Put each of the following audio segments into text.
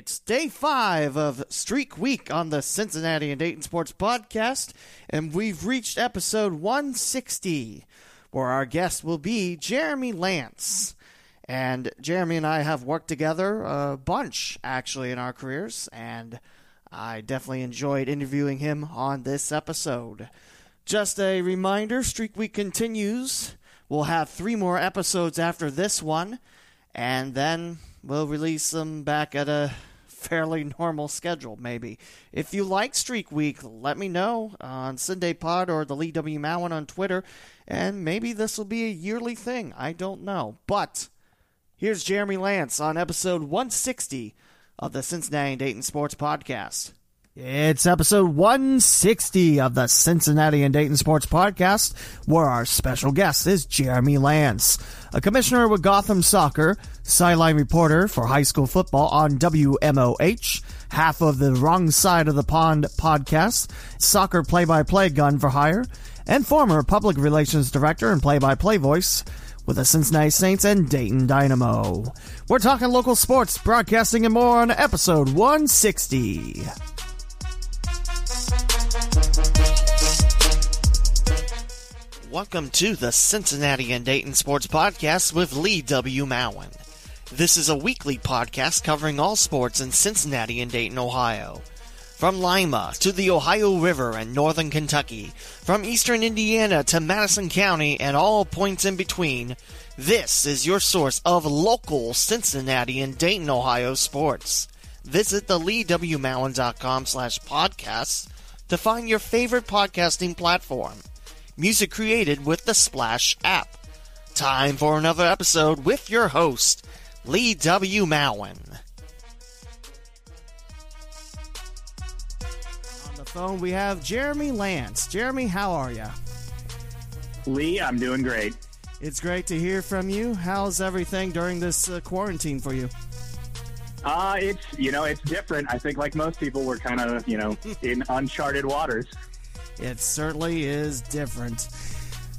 It's day five of Streak Week on the Cincinnati and Dayton Sports Podcast, and we've reached episode 160, where our guest will be Jeremy Lance. And Jeremy and I have worked together a bunch, actually, in our careers, and I definitely enjoyed interviewing him on this episode. Just a reminder Streak Week continues. We'll have three more episodes after this one, and then we'll release them back at a fairly normal schedule, maybe. If you like Streak Week, let me know on Sunday Pod or the Lee W. Mowen on Twitter, and maybe this will be a yearly thing. I don't know. But here's Jeremy Lance on episode 160 of the Cincinnati and Dayton Sports Podcast. It's episode 160 of the Cincinnati and Dayton Sports Podcast, where our special guest is Jeremy Lance, a commissioner with Gotham Soccer, sideline reporter for high school football on WMOH, half of the Wrong Side of the Pond podcast, soccer play by play gun for hire, and former public relations director and play by play voice with the Cincinnati Saints and Dayton Dynamo. We're talking local sports, broadcasting, and more on episode 160. Welcome to the Cincinnati and Dayton Sports Podcast with Lee W. Mowen. This is a weekly podcast covering all sports in Cincinnati and Dayton, Ohio. From Lima to the Ohio River and northern Kentucky, from eastern Indiana to Madison County and all points in between, this is your source of local Cincinnati and Dayton, Ohio sports. Visit the leewmowen.com slash podcasts to find your favorite podcasting platform. Music created with the Splash app. Time for another episode with your host, Lee W. Mowen. On the phone, we have Jeremy Lance. Jeremy, how are you? Lee, I'm doing great. It's great to hear from you. How's everything during this uh, quarantine for you? Uh, it's you know it's different. I think like most people, we're kind of you know in uncharted waters. It certainly is different.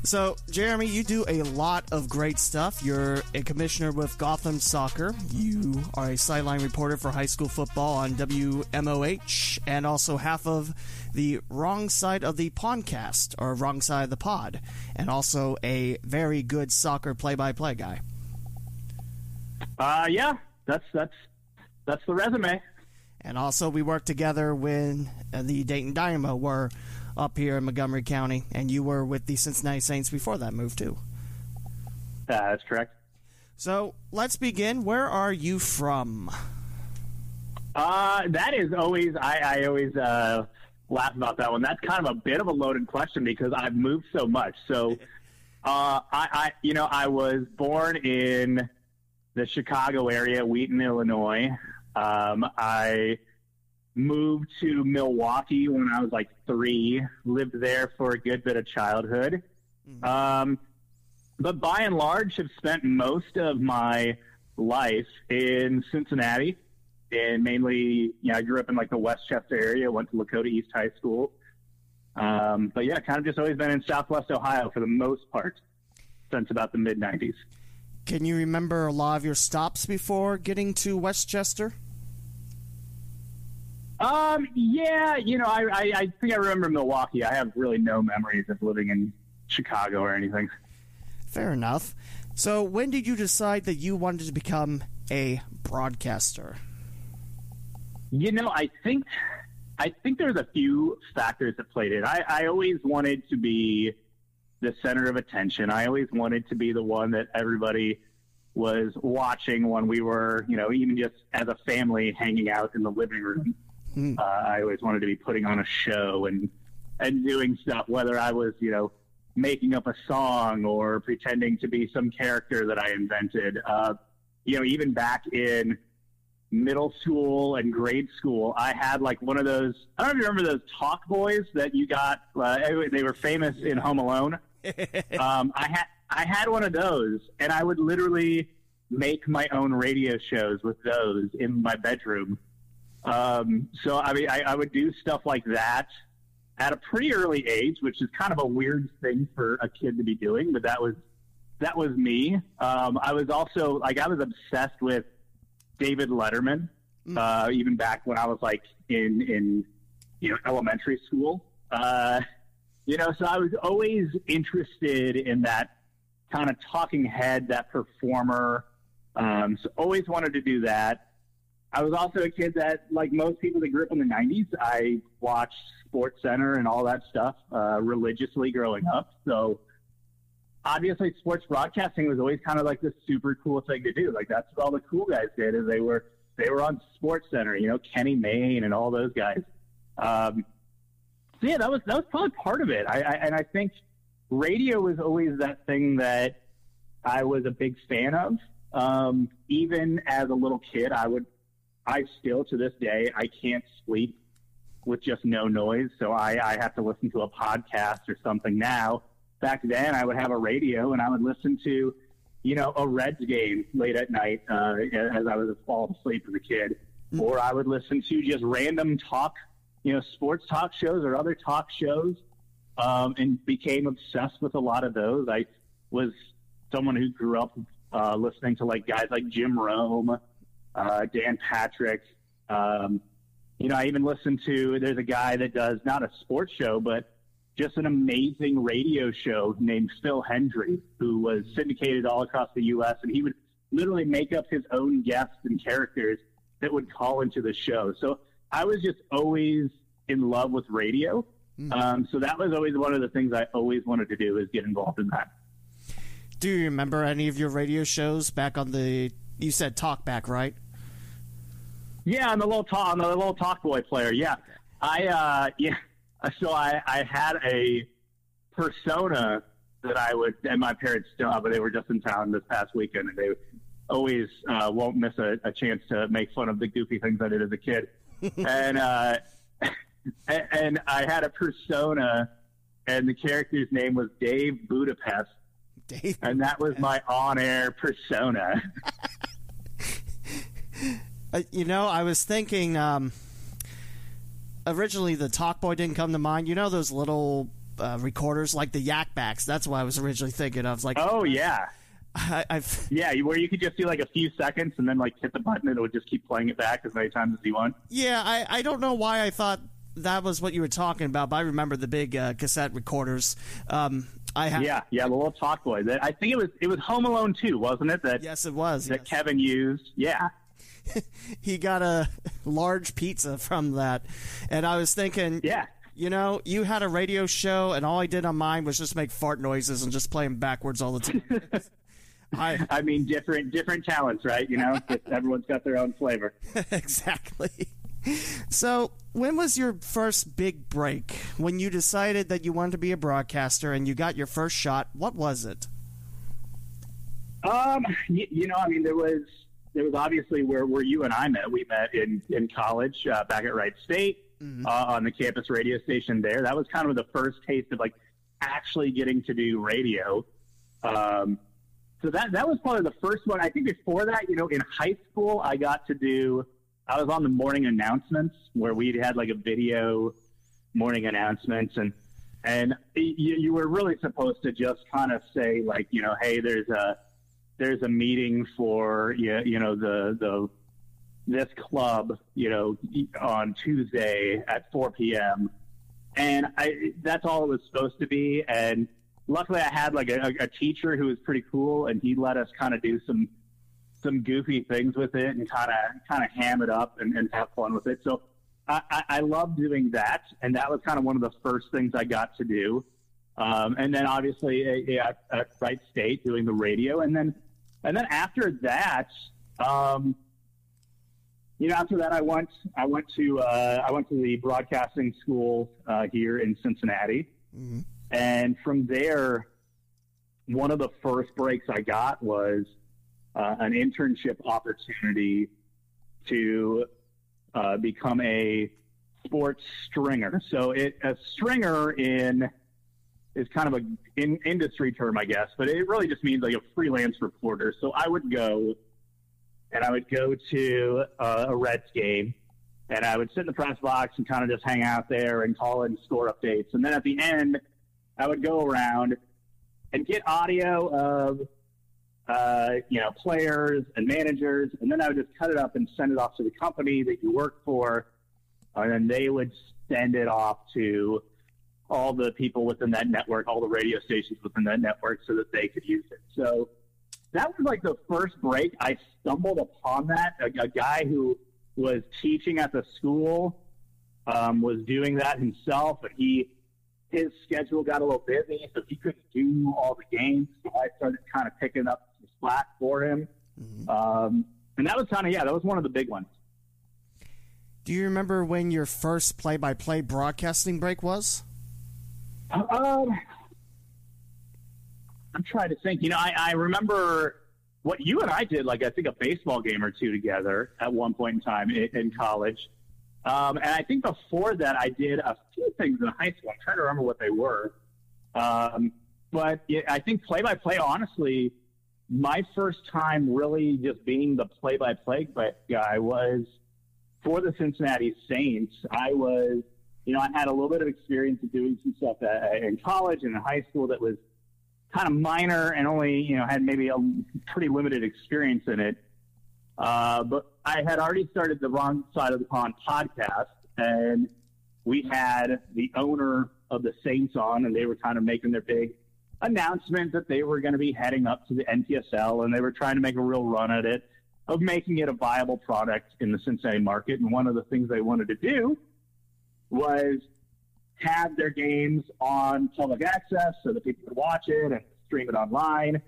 So, Jeremy, you do a lot of great stuff. You're a commissioner with Gotham Soccer. You are a sideline reporter for high school football on WMOH, and also half of the Wrong Side of the Podcast, or Wrong Side of the Pod, and also a very good soccer play-by-play guy. Uh, yeah, that's that's that's the resume. And also, we worked together uh, the Dayton Dynamo, where up here in Montgomery County, and you were with the Cincinnati Saints before that move too. Uh, that's correct. So let's begin. Where are you from? Uh, that is always I, I always uh, laugh about that one. That's kind of a bit of a loaded question because I've moved so much. So, uh, I, I you know I was born in the Chicago area, Wheaton, Illinois. Um, I moved to Milwaukee when I was like three, lived there for a good bit of childhood. Mm-hmm. Um, but by and large, have spent most of my life in Cincinnati. And mainly, you know, I grew up in like the Westchester area, went to Lakota East High School. Um, but yeah, kind of just always been in Southwest Ohio for the most part since about the mid 90s. Can you remember a lot of your stops before getting to Westchester? Um, yeah, you know, I, I, I think I remember Milwaukee. I have really no memories of living in Chicago or anything. Fair enough. So, when did you decide that you wanted to become a broadcaster? You know, I think I think there's a few factors that played it. I, I always wanted to be the center of attention. I always wanted to be the one that everybody was watching when we were, you know, even just as a family hanging out in the living room. Mm. Uh, I always wanted to be putting on a show and and doing stuff, whether I was, you know, making up a song or pretending to be some character that I invented. Uh, you know, even back in middle school and grade school, I had like one of those. I don't know if you remember those talk boys that you got. Uh, they were famous in Home Alone. um, I had I had one of those, and I would literally make my own radio shows with those in my bedroom. Um, so I mean, I, I would do stuff like that at a pretty early age, which is kind of a weird thing for a kid to be doing, but that was that was me. Um, I was also like I was obsessed with David Letterman. uh, even back when I was like in in you know elementary school. Uh, you know, so I was always interested in that kind of talking head, that performer. Um, so always wanted to do that. I was also a kid that, like most people that grew up in the '90s, I watched Sports Center and all that stuff uh, religiously growing up. So obviously, sports broadcasting was always kind of like the super cool thing to do. Like that's what all the cool guys did is they were they were on Sports Center. You know, Kenny Mayne and all those guys. Um, so yeah, that was that was probably part of it. I, I and I think radio was always that thing that I was a big fan of. Um, even as a little kid, I would, I still to this day, I can't sleep with just no noise. So I, I have to listen to a podcast or something now. Back then, I would have a radio and I would listen to, you know, a Reds game late at night uh, as I was falling asleep as a kid. Mm-hmm. Or I would listen to just random talk, you know, sports talk shows or other talk shows um, and became obsessed with a lot of those. I was someone who grew up uh, listening to like guys like Jim Rome, uh, Dan Patrick. Um, you know, I even listened to. There's a guy that does not a sports show, but just an amazing radio show named Phil Hendrie, who was syndicated all across the U.S. and he would literally make up his own guests and characters that would call into the show. So I was just always in love with radio. Mm-hmm. Um, so that was always one of the things I always wanted to do is get involved in that. Do you remember any of your radio shows back on the? You said Talkback, right? Yeah, I'm a little talk. I'm the little talk boy player. Yeah, I uh, yeah. So I I had a persona that I would, and my parents still, but they were just in town this past weekend, and they always uh, won't miss a, a, chance to make fun of the goofy things I did as a kid. and uh, and I had a persona, and the character's name was Dave Budapest. Dave, and that was my on-air persona. Uh, you know, I was thinking. Um, originally, the Talkboy didn't come to mind. You know those little uh, recorders like the Yak Baks. That's what I was originally thinking of. Like, oh yeah. I, have yeah, where you could just do like a few seconds and then like hit the button and it would just keep playing it back as many times as you want. Yeah, I, I don't know why I thought that was what you were talking about, but I remember the big uh, cassette recorders. Um, I have, yeah, yeah, the little talk boy. That I think it was it was Home Alone too, wasn't it? That yes, it was that yes. Kevin used. Yeah, he got a large pizza from that, and I was thinking, yeah. You know, you had a radio show, and all I did on mine was just make fart noises and just play them backwards all the time. I, I mean, different different talents, right? You know, everyone's got their own flavor. exactly. So, when was your first big break? When you decided that you wanted to be a broadcaster and you got your first shot, what was it? Um, you, you know, I mean, there was there was obviously where, where you and I met. We met in in college uh, back at Wright State mm-hmm. uh, on the campus radio station there. That was kind of the first taste of like actually getting to do radio. Um, so that that was probably the first one. I think before that, you know, in high school, I got to do I was on the morning announcements where we had like a video morning announcements and and you, you were really supposed to just kind of say like you know hey there's a there's a meeting for you, you know the the this club you know on Tuesday at 4 p.m. and I that's all it was supposed to be and luckily I had like a, a teacher who was pretty cool and he let us kind of do some some goofy things with it and kind of kind of ham it up and, and have fun with it. So I, I, I love doing that, and that was kind of one of the first things I got to do. Um, and then obviously at, at Wright State doing the radio, and then and then after that, um, you know, after that I went I went to uh, I went to the broadcasting school uh, here in Cincinnati, mm-hmm. and from there, one of the first breaks I got was uh, an internship opportunity to uh, become a sports stringer. So it, a stringer in is kind of a in, industry term, I guess, but it really just means like a freelance reporter. So I would go and I would go to uh, a Reds game and I would sit in the press box and kind of just hang out there and call in score updates. And then at the end, I would go around and get audio of uh, you know, players and managers, and then I would just cut it up and send it off to the company that you work for, and then they would send it off to all the people within that network, all the radio stations within that network, so that they could use it. So that was like the first break. I stumbled upon that. A, a guy who was teaching at the school um, was doing that himself, and he his schedule got a little busy, so he couldn't do all the games. So I started kind of picking up some slack for him, mm-hmm. um, and that was kind of yeah, that was one of the big ones. Do you remember when your first play-by-play broadcasting break was? Um, I'm trying to think. You know, I, I remember what you and I did, like I think a baseball game or two together at one point in time in, in college. Um, and I think before that, I did a few things in high school. I'm trying to remember what they were. Um, but it, I think play by play, honestly, my first time really just being the play by play guy was for the Cincinnati Saints. I was, you know, I had a little bit of experience of doing some stuff at, in college and in high school that was kind of minor and only, you know, had maybe a pretty limited experience in it. Uh, but I had already started the Wrong Side of the Pond podcast, and we had the owner of the Saints on, and they were kind of making their big announcement that they were going to be heading up to the NTSL, and they were trying to make a real run at it of making it a viable product in the Cincinnati market. And one of the things they wanted to do was have their games on public access so that people could watch it and stream it online.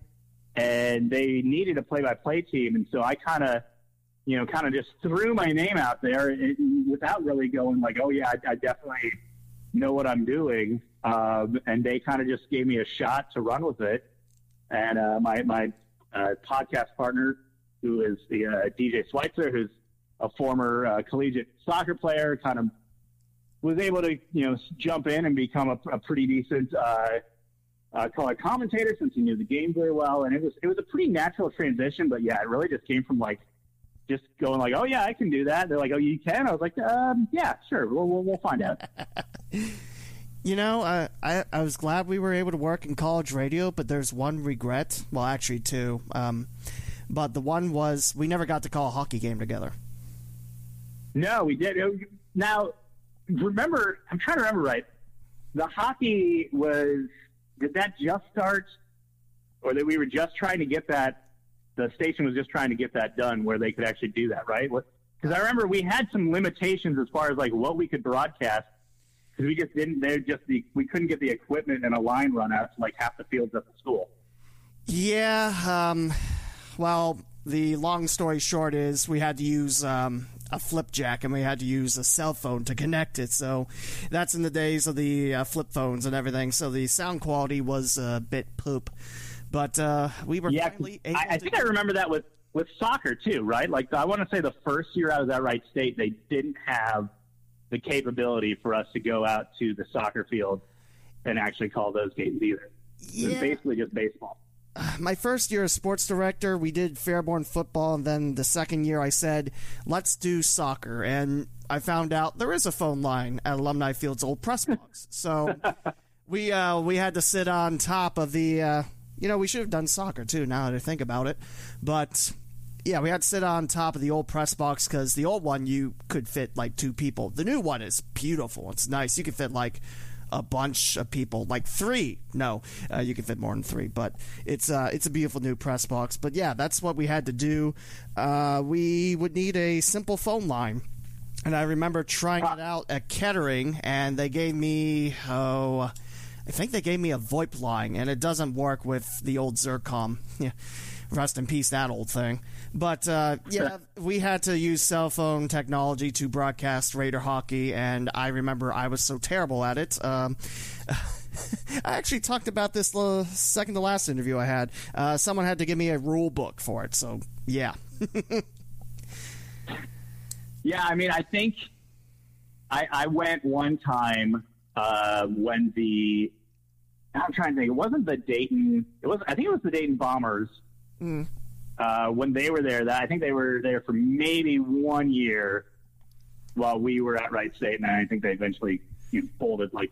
And they needed a play-by-play team, and so I kind of, you know, kind of just threw my name out there without really going like, "Oh yeah, I, I definitely know what I'm doing." Um, and they kind of just gave me a shot to run with it. And uh, my my uh, podcast partner, who is the uh, DJ Schweitzer, who's a former uh, collegiate soccer player, kind of was able to you know jump in and become a, a pretty decent uh, uh, color commentator since he knew the game very well, and it was it was a pretty natural transition. But yeah, it really just came from like just going like, oh yeah, I can do that. They're like, oh you can. I was like, um, yeah, sure, we'll we'll, we'll find out. You know, uh, I I was glad we were able to work in college radio, but there's one regret. Well, actually, two. Um, but the one was we never got to call a hockey game together. No, we did. Now, remember, I'm trying to remember right. The hockey was did that just start, or that we were just trying to get that? The station was just trying to get that done, where they could actually do that, right? Because I remember we had some limitations as far as like what we could broadcast, because we just didn't. They just the we couldn't get the equipment and a line run out to like half the fields at the school. Yeah. Um, well, the long story short is we had to use um, a flip jack and we had to use a cell phone to connect it. So that's in the days of the uh, flip phones and everything. So the sound quality was a bit poop. But uh, we were yeah, I, I think I remember that with, with soccer too, right? Like I want to say the first year out of that Wright State, they didn't have the capability for us to go out to the soccer field and actually call those games either. Yeah. It was basically just baseball my first year as sports director, we did Fairborn football, and then the second year I said, let's do soccer. And I found out there is a phone line at Alumni Field's old press box. so we uh, we had to sit on top of the. Uh, you know, we should have done soccer too. Now that I think about it, but yeah, we had to sit on top of the old press box because the old one you could fit like two people. The new one is beautiful. It's nice. You can fit like a bunch of people, like three. No, uh, you can fit more than three, but it's uh, it's a beautiful new press box. But yeah, that's what we had to do. Uh, we would need a simple phone line. And I remember trying it out at Kettering, and they gave me, oh, I think they gave me a VoIP line, and it doesn't work with the old Xircom. Yeah rest in peace that old thing. But uh, yeah, we had to use cell phone technology to broadcast Raider hockey, and I remember I was so terrible at it. Um, I actually talked about this the second to last interview I had. Uh, someone had to give me a rule book for it, so yeah. yeah, I mean, I think I, I went one time uh, when the I'm trying to think. It wasn't the Dayton. It was. I think it was the Dayton Bombers Mm. Uh, when they were there, that I think they were there for maybe one year while we were at Wright State, and I think they eventually you know, folded like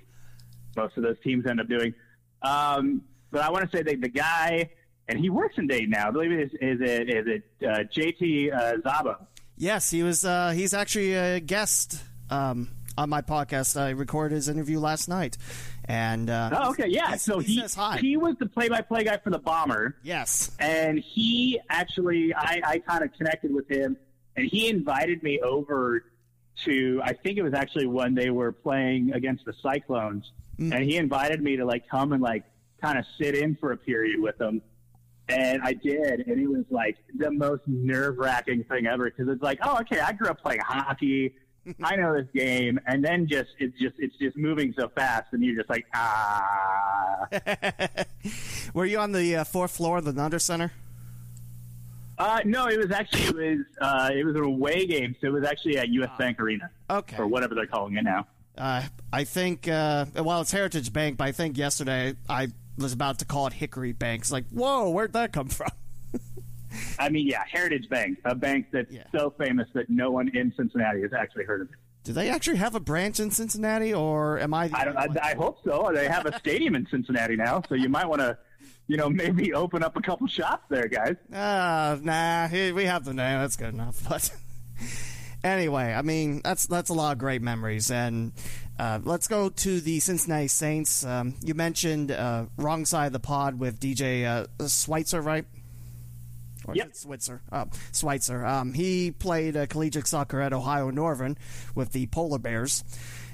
most of those teams end up doing. Um, but I want to say that the guy and he works in Dayton now. I believe it is, is it is it uh, JT uh, Zabo. Yes, he was. Uh, he's actually a guest um, on my podcast. I recorded his interview last night, and uh, Oh, okay, yeah. So he he he was the play-by-play guy for the Bomber, yes, and he actually I, I kind of connected with him, and he invited me over to I think it was actually when they were playing against the Cyclones, Mm. and he invited me to like come and like kind of sit in for a period with them. And I did, and it was like the most nerve wracking thing ever because it's like, oh, okay, I grew up playing hockey, I know this game, and then just it's just it's just moving so fast, and you're just like, ah. were you on the uh, fourth floor of the Nutter Center? Uh, no, it was actually it was uh, it was an away game, so it was actually at U.S. Bank Arena Okay. or whatever they're calling it now. Uh, I think, uh, well, it's Heritage Bank, but I think yesterday I was about to call it Hickory Bank. It's like, whoa, where'd that come from? I mean, yeah, Heritage Bank, a bank that's Yeah. so famous that no one in Cincinnati has actually heard of it. Do they actually have a branch in Cincinnati, or am I? I. I, I hope so. They have a stadium in Cincinnati now, so you might want to, you know, maybe open up a couple shops there, guys. Uh, nah, we have the name. That's good enough. But anyway, I mean, that's that's a lot of great memories. And uh, let's go to the Cincinnati Saints. Um, you mentioned uh, wrong side of the pod with DJ uh, Schweitzer, right? Or Yep. Switzer. Uh, Schweitzer. Um, he played uh, collegiate soccer at Ohio Northern with the Polar Bears,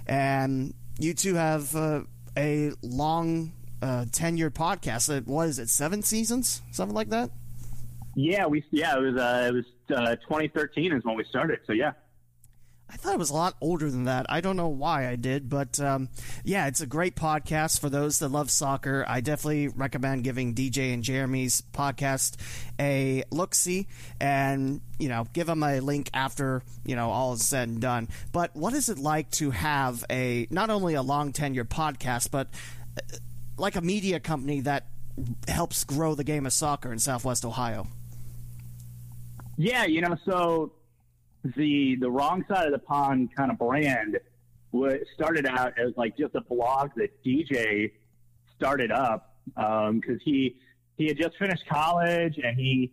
and you two have uh, a long uh, tenured podcast. What is it? Seven seasons, something like that. Yeah, we yeah it was uh, it was uh, 2013 is when we started. So yeah. I thought it was a lot older than that. I don't know why I did, but um, yeah, it's a great podcast for those that love soccer. I definitely recommend giving DJ and Jeremy's podcast a look see, and you know, give them a link after you know all is said and done. But what is it like to have a not only a long tenure podcast, but uh, like a media company that helps grow the game of soccer in Southwest Ohio? Yeah, you know, so the the wrong side of the pond kind of brand was started out as like just a blog that DJ started up because he he had just finished college and he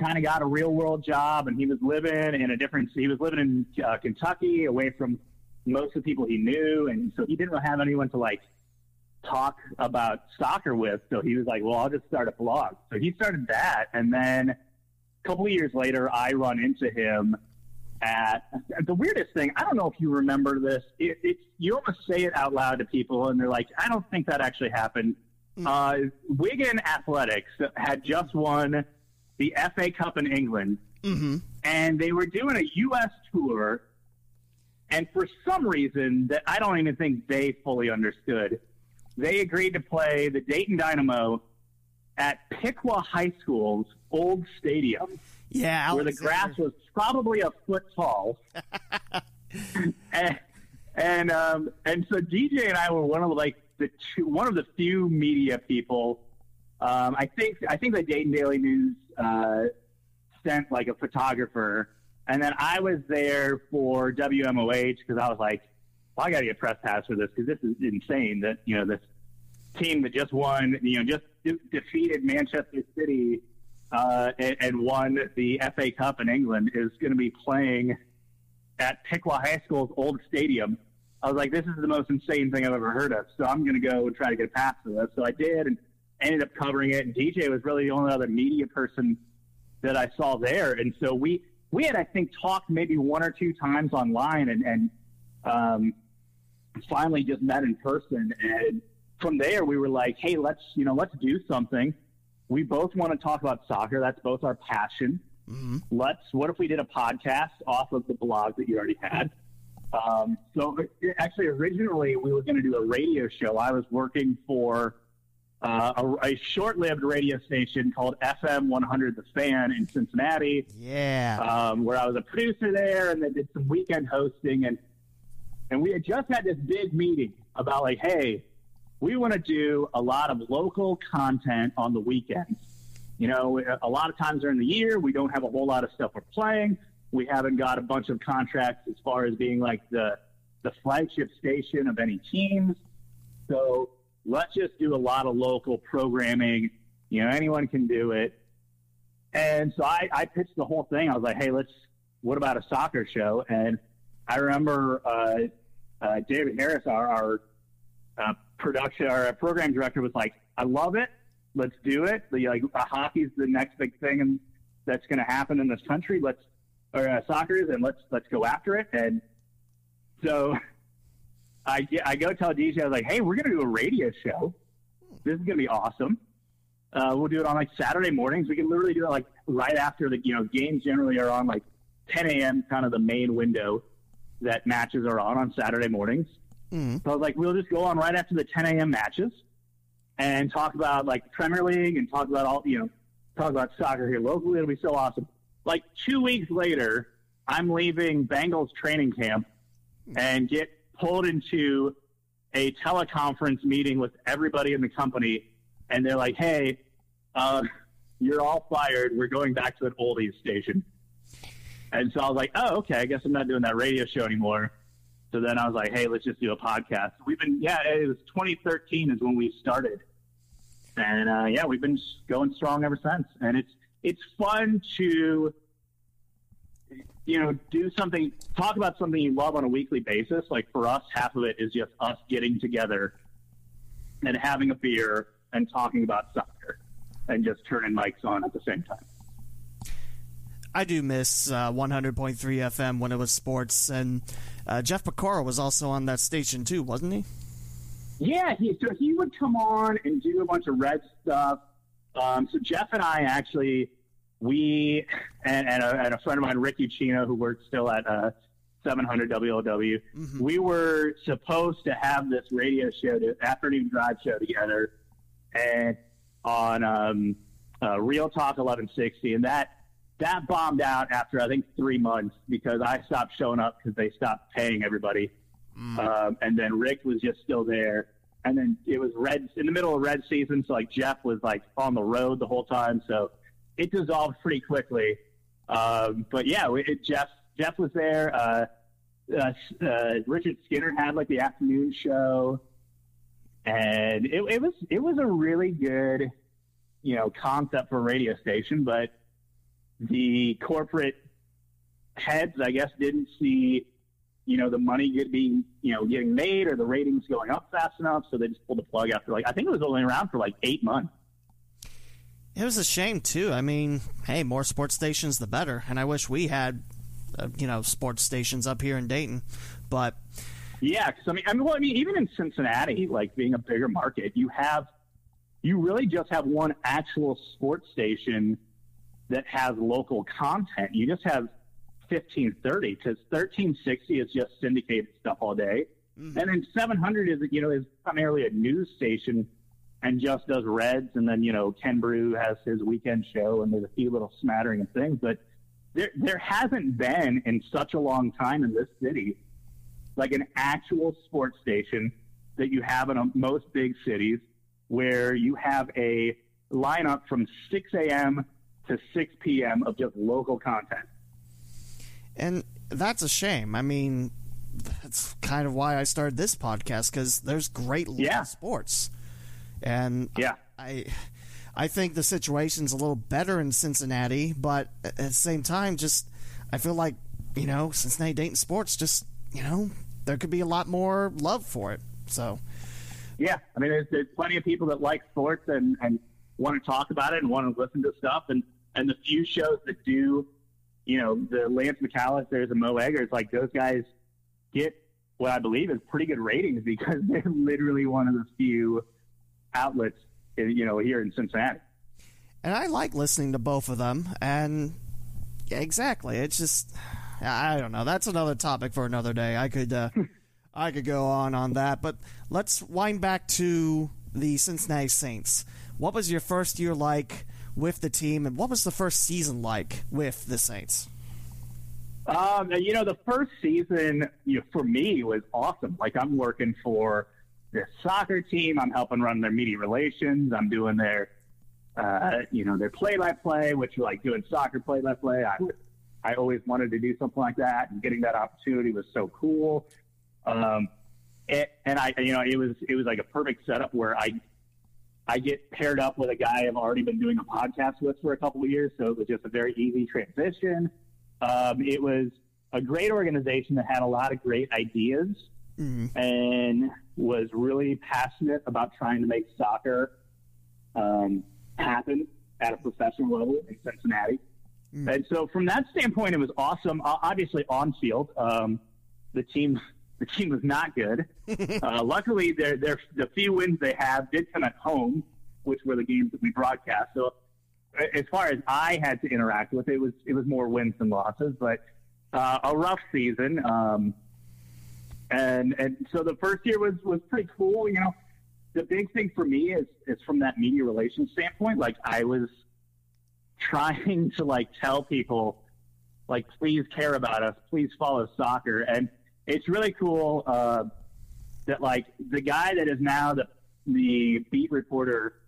kind of got a real world job and he was living in a different he was living in uh, Kentucky away from most of the people he knew and so he didn't have anyone to like talk about soccer with so he was like well I'll just start a blog. So he started that and then a couple of years later I run into him at the weirdest thing. I don't know if you remember this. It, it's you almost say it out loud to people, and they're like, "I don't think that actually happened." Uh, Wigan Athletics had just won the FA Cup in England, Mm-hmm. and they were doing a U.S. tour. And for some reason that I don't even think they fully understood, they agreed to play the Dayton Dynamo at Piqua High School's old stadium Yeah, where the grass was probably a foot tall. and and, um, and so DJ and I were one of the, like the two, one of the few media people. Um, I think I think the Dayton Daily News uh, sent like a photographer, and then I was there for WMOH because I was like, well, I got to get press pass for this because this is insane that you know this team that just won, you know, just de- defeated Manchester City uh, and, and won the FA Cup in England is going to be playing at Piqua High School's old stadium. I was like, this is the most insane thing I've ever heard of. So I'm going to go and try to get a pass for this. So I did and ended up covering it. And DJ was really the only other media person that I saw there. And so we, we had, I think, talked maybe one or two times online and, and um, finally just met in person. And from there, we were like, hey, let's, you know, let's do something. We both want to talk about soccer. That's both our passion. Mhm. Let's, what if we did a podcast off of the blog that you already had? Um, so it- actually, originally, we were going to do a radio show. I was working for uh, a, a short-lived radio station called FM 100 The Fan in Cincinnati Yeah. um, where I was a producer there, and then did some weekend hosting, and and we had just had this big meeting about like, hey, we want to do a lot of local content on the weekends. You know, a lot of times during the year, we don't have a whole lot of stuff we're playing. We haven't got a bunch of contracts as far as being like the the flagship station of any teams. So let's just do a lot of local programming You know, anyone can do it. And so I, I pitched the whole thing. I was like, hey, let's, what about a soccer show? And I remember uh, uh, David Harris, our, our uh, production, our program director, was like, I love it. Let's do it. The, like, uh, hockey's the next big thing and that's going to happen in this country. Let's, or uh, soccer is, and let's, let's go after it. And so I, I go tell DJ, I was like, hey, we're going to do a radio show. This is going to be awesome. Uh, we'll do it on like Saturday mornings. We can literally do it like right after the, you know, games generally are on like 10 a.m., kind of the main window that matches are on on Saturday mornings. Mm. So I was like, we'll just go on right after the 10 a.m. matches and talk about like Premier League and talk about all, you know, talk about soccer here locally. It'll be so awesome. Like two weeks later, I'm leaving Bengals training camp and get pulled into a teleconference meeting with everybody in the company. And they're like, hey, uh, you're all fired. We're going back to an oldies station. And so I was like, oh, okay, I guess I'm not doing that radio show anymore. So then I was like, hey, let's just do a podcast. We've been, yeah, it was 2013 is when we started. And uh, yeah, we've been going strong ever since. And it's, it's fun to, you know, do something, talk about something you love on a weekly basis. Like for us, half of it is just us getting together and having a beer and talking about soccer and just turning mics on at the same time. I do miss uh, 100.3 FM when it was sports, and uh, Jeff Piecoro was also on that station too, wasn't he? Yeah, he, so he would come on and do a bunch of red stuff. Um, so Jeff and I actually, we and, and, a, and a friend of mine, Ricky Chino, who works still at uh, 700 WLW, Mhm. we were supposed to have this radio show, the afternoon drive show together, and on um, uh, Real Talk 1160, and that that bombed out after I think three months because I stopped showing up because they stopped paying everybody. Um, and then Rick was just still there. And then it was red in the middle of red season, so like Jeff was like on the road the whole time, so it dissolved pretty quickly. Um, but yeah, it, Jeff Jeff was there. Uh, uh, uh, Richard Skinner had like the afternoon show, and it, it was it was a really good, you know, concept for a radio station. But the corporate heads, I guess, didn't see you know, the money get being, you know, getting made or the ratings going up fast enough. So they just pulled the plug after like, I think it was only around for like eight months. It was a shame too. I mean, hey, more sports stations the better, and I wish we had, uh, you know, sports stations up here in Dayton. But Yeah. Cause I mean, I mean, well, I mean, even in Cincinnati, like being a bigger market, you have, you really just have one actual sports station that has local content. You just have 1530 because 1360 is just syndicated stuff all day. Mm-hmm. And then 700 is, you know, is primarily a news station and just does Reds. And then, you know, Ken Broo has his weekend show and there's a few little smattering of things. But there, there hasn't been in such a long time in this city, like an actual sports station that you have in a, most big cities where you have a lineup from 6 a.m. to 6 p.m. of just local content. and that's a shame. I mean, that's kind of why I started this podcast because there's great local Yeah. sports, and Yeah. I I think the situation's a little better in Cincinnati, but at the same time, just I feel like you know Cincinnati Dayton sports just you know there could be a lot more love for it. So Yeah, I mean, there's, there's plenty of people that like sports and, and want to talk about it and want to listen to stuff. And, and the few shows that do, you know, the Lance McAllisters and Mo Eggers, like those guys get what I believe is pretty good ratings because they're literally one of the few outlets, you know, here in Cincinnati. and I like listening to both of them. And yeah, exactly, it's just I don't know. That's another topic for another day. I could uh, I could go on on that, but let's wind back to the Cincinnati Saints. What was your first year like with the team, and what was the first season like with the Saints? Um, you know, the first season you know, for me was awesome. Like I'm working for their soccer team. I'm helping run their media relations. I'm doing their, uh, you know, their play-by-play, which like doing soccer play-by-play. I I always wanted to do something like that, and getting that opportunity was so cool. Um, it, and I, you know, it was it was like a perfect setup where I I get paired up with a guy I've already been doing a podcast with for a couple of years, so it was just a very easy transition. Um, it was a great organization that had a lot of great ideas mm-hmm. and was really passionate about trying to make soccer um, happen at a professional level in Cincinnati. Mm. And so, from that standpoint, it was awesome. Obviously, on field, um, the team the team was not good. uh, luckily, their, their, the few wins they have did come at home, which were the games that we broadcast. So, as far as I had to interact with, it was it was more wins than losses, but uh, a rough season. Um, and and so the first year was was pretty cool. You know, the big thing for me is is from that media relations standpoint. Like I was trying to like tell people, like please care about us, please follow soccer, and it's really cool uh, that like the guy that is now the the beat reporter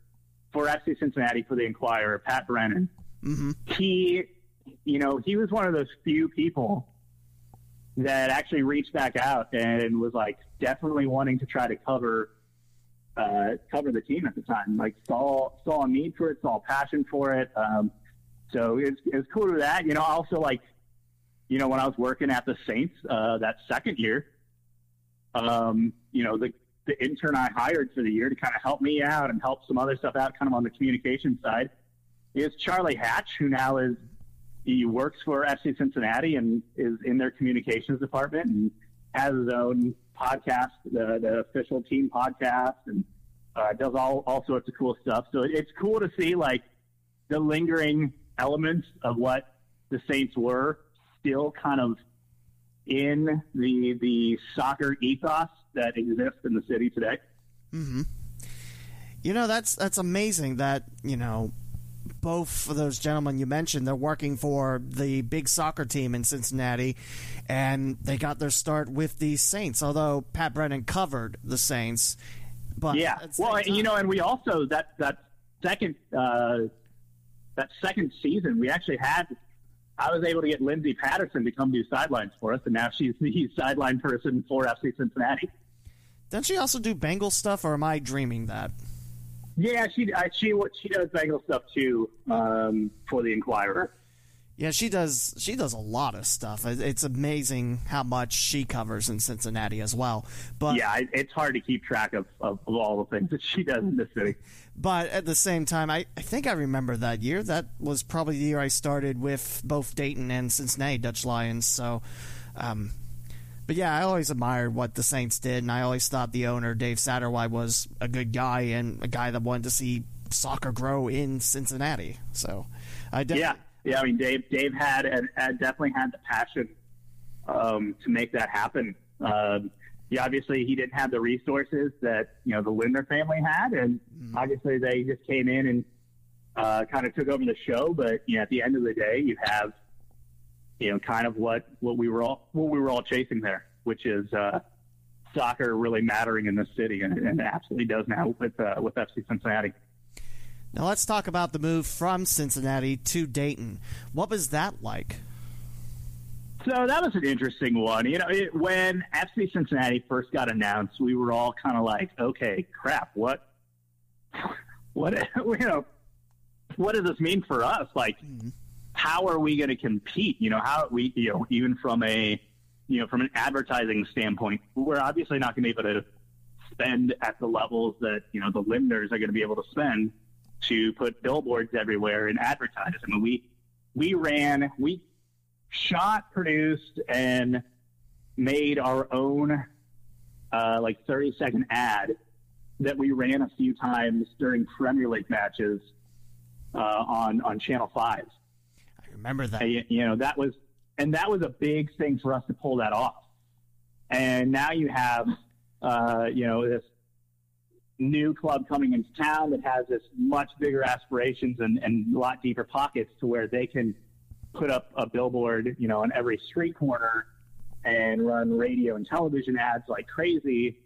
for FC Cincinnati for the Enquirer, Pat Brennan. Mm-hmm. He, you know, he was one of those few people that actually reached back out and was like definitely wanting to try to cover uh, cover the team at the time. Like saw saw a need for it, saw a passion for it. Um, so it's it's cool to that. You know, also like you know, when I was working at the Saints uh, that second year, um, you know, the, the intern I hired for the year to kind of help me out and help some other stuff out, kind of on the communication side, is Charlie Hatch, who now is he works for FC Cincinnati and is in their communications department and has his own podcast, the, the official team podcast, and uh, does all all sorts of cool stuff. So it's cool to see like the lingering elements of what the Saints were still kind of in the the soccer ethos that exists in the city today. Mm-hmm. You know that's that's amazing that you know both of those gentlemen you mentioned they're working for the big soccer team in Cincinnati, and they got their start with the Saints. Although Pat Brennan covered the Saints, but yeah, well, you know, and we also that that second uh, that second season we actually had I was able to get Lindsay Patterson to come do sidelines for us, and now she's the sideline person for FC Cincinnati. Doesn't she also do Bengal stuff, or am I dreaming that? Yeah, she she she does Bengal stuff too um, for the Enquirer. Yeah, she does. She does a lot of stuff. It's amazing how much she covers in Cincinnati as well. But yeah, it's hard to keep track of, of, of all the things that she does in the city. But at the same time, I, I think I remember that year. That was probably the year I started with both Dayton and Cincinnati Dutch Lions. So, um, but yeah, I always admired what the Saints did, and I always thought the owner Dave Satterwhite was a good guy and a guy that wanted to see soccer grow in Cincinnati. So, I definitely. Yeah yeah, I mean, Dave, Dave had, had definitely had the passion um, to make that happen. Um, yeah, obviously he didn't have the resources that you know the Lindner family had, and mm. obviously they just came in and uh, kind of took over the show. But you know, at the end of the day, you have you know kind of what what we were all what we were all chasing there, which is uh, soccer really mattering in this city, and, and it absolutely does now with uh, with FC Cincinnati. Now let's talk about the move from Cincinnati to Dayton. What was that like? So that was an interesting one. You know, it, when FC Cincinnati first got announced, we were all kind of like, "Okay, crap, what, what, you know, what does this mean for us? Like, mm-hmm. how are we going to compete? You know, how we, you know, even from a, you know, from an advertising standpoint, we're obviously not going to be able to spend at the levels that you know the Lindners are going to be able to spend to put billboards everywhere and advertise. I mean, we we ran, we shot, produced, and made our own uh, like 30 second ad that we ran a few times during Premier League matches uh, on on Channel Five. I remember that. And, you know that was and that was a big thing for us to pull that off. And now you have uh, you know this new club coming into town that has this much bigger aspirations and, and a lot deeper pockets to where they can put up a billboard, you know, on every street corner and run radio and television ads like crazy.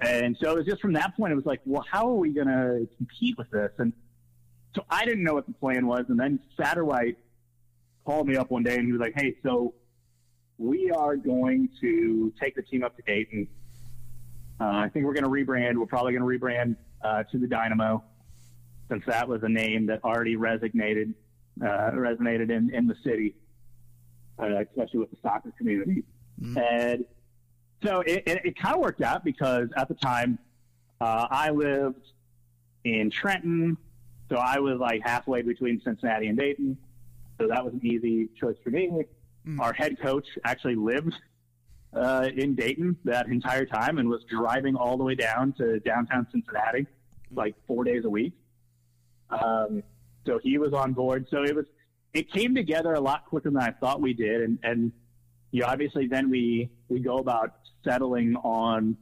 And so it was just from that point, it was like, well, how are we going to compete with this? And so I didn't know what the plan was. And then Satterwhite called me up one day and he was like, hey, so we are going to take the team up to Dayton uh, I think we're going to rebrand. We're probably going to rebrand uh, to the Dynamo. since that was a name that already resonated uh, resonated in, in the city, uh, especially with the soccer community. Mm-hmm. And so it, it, it kind of worked out because at the time uh, I lived in Trenton, so I was like halfway between Cincinnati and Dayton. So that was an easy choice for me. Mm-hmm. Our head coach actually lived uh, in Dayton that entire time and was driving all the way down to downtown Cincinnati like four days a week. Um, so he was on board. So it was it came together a lot quicker than I thought we did, and and you know, obviously then we we go about settling on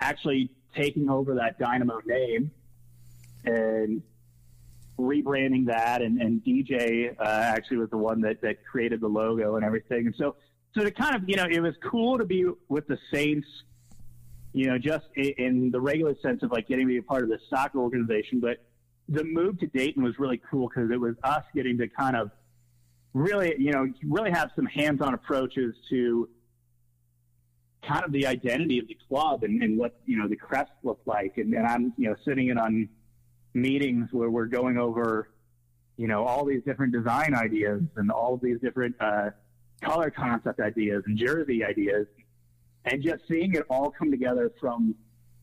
actually taking over that Dynamo name and rebranding that and, and DJ uh, actually was the one that, that created the logo and everything. And so, so to kind of, you know, it was cool to be with the Saints, you know, just in, in the regular sense of like getting to be a part of the soccer organization. But the move to Dayton was really cool because it was us getting to kind of really, you know, really have some hands-on approaches to kind of the identity of the club and, and what, you know, the crest looked like. And, and I'm, you know, sitting in on meetings where we're going over, you know, all these different design ideas and all of these different uh, color concept ideas and jersey ideas, and just seeing it all come together from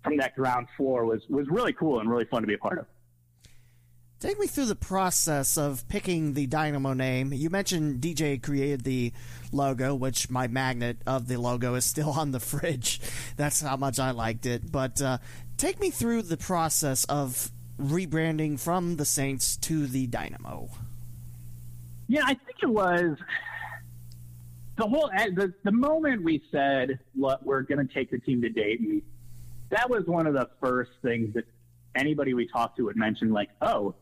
from that ground floor was was really cool and really fun to be a part of. Take me through the process of picking the Dynamo name. You mentioned DJ created the logo, which my magnet of the logo is still on the fridge. That's how much I liked it. But uh, take me through the process of rebranding from the Saints to the Dynamo? Yeah, I think it was the whole the, the moment we said look, we're going to take the team to Dayton. That was one of the first things that anybody we talked to would mention, like, "Oh,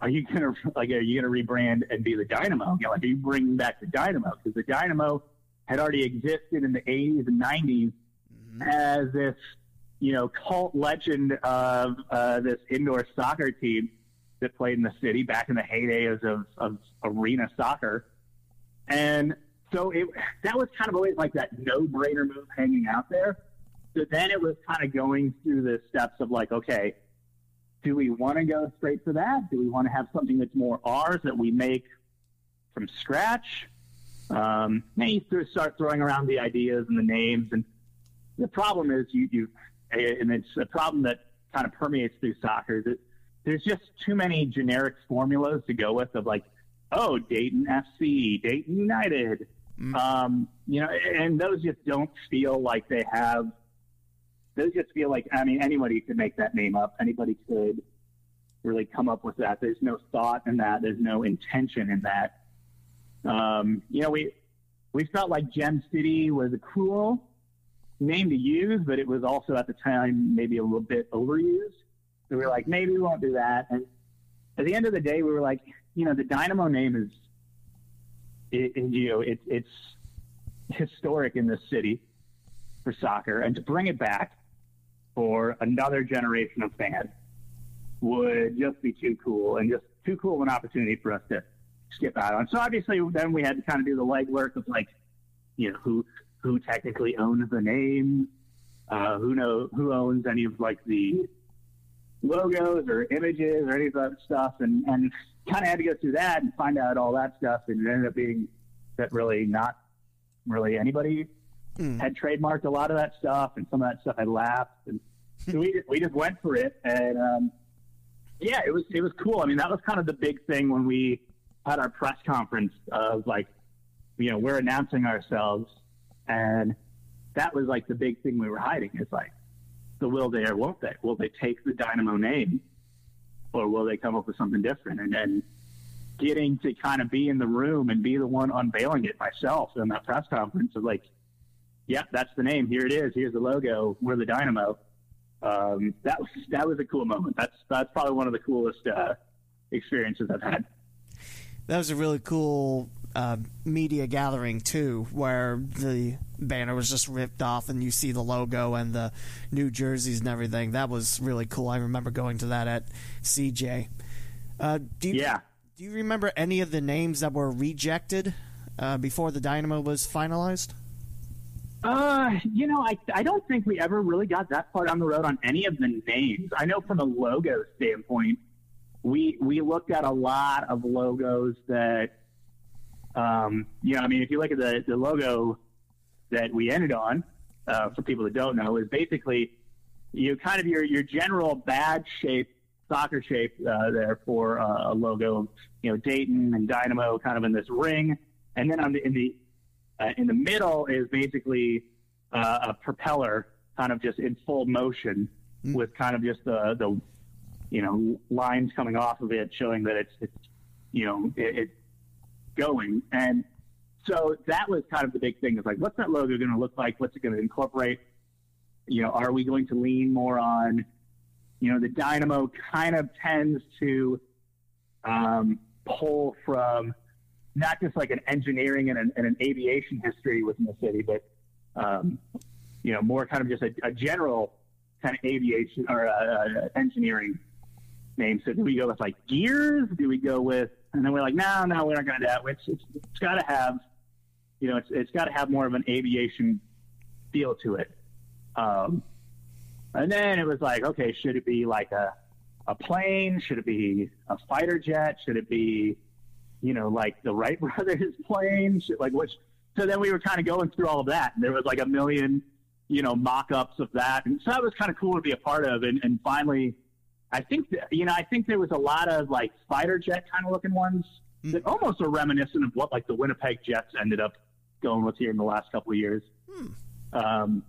are you gonna like are you gonna rebrand and be the Dynamo? You know, like, are you bringing back the Dynamo? Because the Dynamo had already existed in the 80s and 90s mm-hmm. as this you know, cult legend of uh, this indoor soccer team that played in the city back in the heydays of, of arena soccer. And so it, that was kind of always like that no-brainer move hanging out there. So then it was kind of going through the steps of like, okay, do we want to go straight for that? Do we want to have something that's more ours that we make from scratch? Um, then you start throwing around the ideas and the names. And the problem is you, you and it's a problem that kind of permeates through soccer. That there's just too many generic formulas to go with of like, oh, Dayton FC, Dayton United, mm. um, you know, and those just don't feel like they have. Those just feel like I mean anybody could make that name up. Anybody could really come up with that. There's no thought in that. There's no intention in that. Um, you know, we we felt like Gem City was a cool name to use, but it was also at the time maybe a little bit overused. So we were like, maybe we won't do that. And at the end of the day, we were like, you know, the Dynamo name is, it, it, you know, it, it's historic in this city for soccer, and to bring it back for another generation of fans would just be too cool and just too cool of an opportunity for us to skip out on. So obviously, then we had to kind of do the legwork of like, you know, who who technically owns the name, uh, who know who owns any of like the logos or images or any of that stuff, and and kind of had to go through that and find out all that stuff, and it ended up being that really not really anybody mm. had trademarked a lot of that stuff, and some of that stuff had lapsed, and so we we just went for it, and um, yeah, it was it was cool. I mean, that was kind of the big thing when we had our press conference of like, you know, we're announcing ourselves and that was like the big thing we were hiding. It's like, so will they or won't they? Will they take the Dynamo name or will they come up with something different? And then getting to kind of be in the room and be the one unveiling it myself in that press conference of like, yeah, that's the name. Here it is. Here's the logo. We're the Dynamo. Um, that was that was a cool moment. That's that's probably one of the coolest uh, experiences I've had. That was a really cool uh, media gathering too, where the banner was just ripped off and you see the logo and the new jerseys and everything. That was really cool. I remember going to that at CJ. Uh, do you, yeah. Do you remember any of the names that were rejected uh, before the Dynamo was finalized? Uh, you know, I I don't think we ever really got that part on the road on any of the names. I know from a logo standpoint, we we looked at a lot of logos that, um, you know, I mean, if you look at the the logo that we ended on, uh, for people that don't know, is basically you kind of your your general badge shape, soccer shape uh, there for uh, a logo, you know, Dayton and Dynamo kind of in this ring, and then on the in the uh, in the middle is basically uh, a propeller, kind of just in full motion, mm. with kind of just the the you know lines coming off of it, showing that it's it's you know it, it's going. And so that was kind of the big thing. Is like, what's that logo going to look like? What's it going to incorporate? You know, are we going to lean more on, you know, the Dynamo kind of tends to um, pull from not just like an engineering and an, and an aviation history within the city, but um, you know, more kind of just a, a general kind of aviation or uh, engineering name. So do we go with like gears? Do we go with, and then we're like, no, no, we're not going to do that. It's, it's, it's got to have, you know, it's, it's got to have more of an aviation feel to it. Um, and then it was like, okay, should it be like a, a plane? Should it be a fighter jet? Should it be, you know, like the Wright brothers plane? Should, like which? So then we were kind of going through all of that. And there was like a million, you know, mock-ups of that, and so that was kind of cool to be a part of. And, and finally, I think that, you know, I think there was a lot of like fighter jet kind of looking ones mm. that almost are reminiscent of what like the Winnipeg Jets ended up going with here in the last couple of years. Hmm. Um,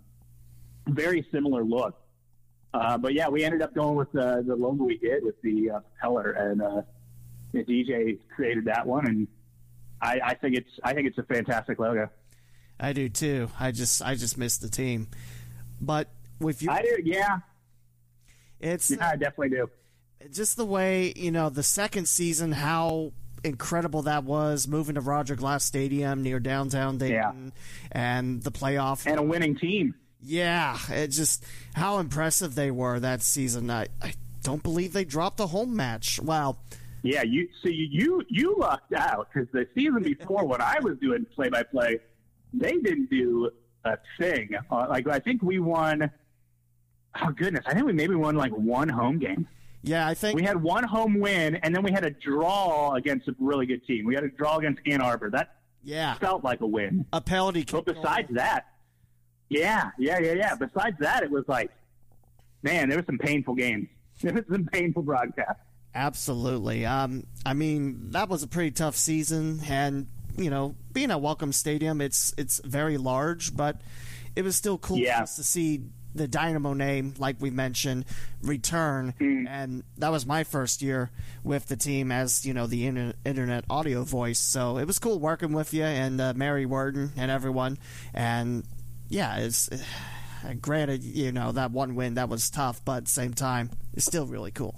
very similar look. Uh, but yeah, we ended up going with the, the logo we did with the uh, propeller, and uh, the DJ created that one, and I, I think it's I think it's a fantastic logo. I do too. I just I just miss the team, but with you, I do. Yeah, it's yeah, I definitely do. Just the way you know the second season, how incredible that was moving to Roger Glass Stadium near downtown Dayton, yeah. and the playoff and a winning team. Yeah, it just how impressive they were that season. I, I don't believe they dropped the home match. Wow. Yeah, you see, you you lucked out because the season before, when I was doing play by play, they didn't do a thing. Uh, like I think we won. Oh goodness, I think we maybe won like one home game. Yeah, I think we had one home win, and then we had a draw against a really good team. We had a draw against Ann Arbor. That yeah felt like a win. A penalty. But besides that, yeah, yeah, yeah, yeah. Besides that, it was like, man, there were some painful games. There was some painful broadcasts. Absolutely. Um, I mean, that was a pretty tough season, and you know, being at Welcome Stadium, it's it's very large, but it was still cool yeah. to see the Dynamo name, like we mentioned, return. Mm. And that was my first year with the team as, you know, the inter- internet audio voice. So it was cool working with you and uh, Mary Worden and everyone. And yeah, it's uh, granted, you know, that one win that was tough, but at the same time, it's still really cool.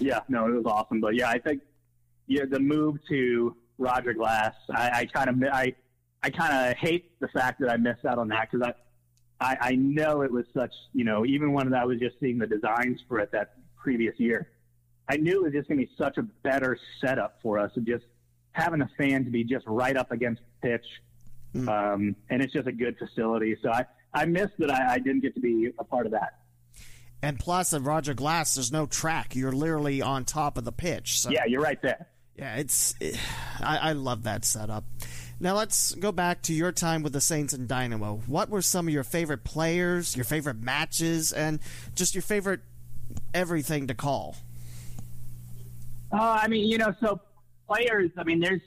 Yeah, no, it was awesome. But yeah, I think yeah, the move to Roger Glass, I, I kind of I I kind of hate the fact that I missed out on that because I, I I know it was such you know even when I was just seeing the designs for it that previous year, I knew it was just going to be such a better setup for us and just having the fans be just right up against the pitch Mm. Um, and it's just a good facility. So I, I missed that I, I didn't get to be a part of that. And plus, at Roger Glass, there's no track. You're literally on top of the pitch. So. Yeah, you're right there. Yeah, it's. It, I, I love that setup. Now let's go back to your time with the Saints and Dynamo. What were some of your favorite players, your favorite matches, and just your favorite everything to call? Uh, I mean, you know, so players. I mean, there's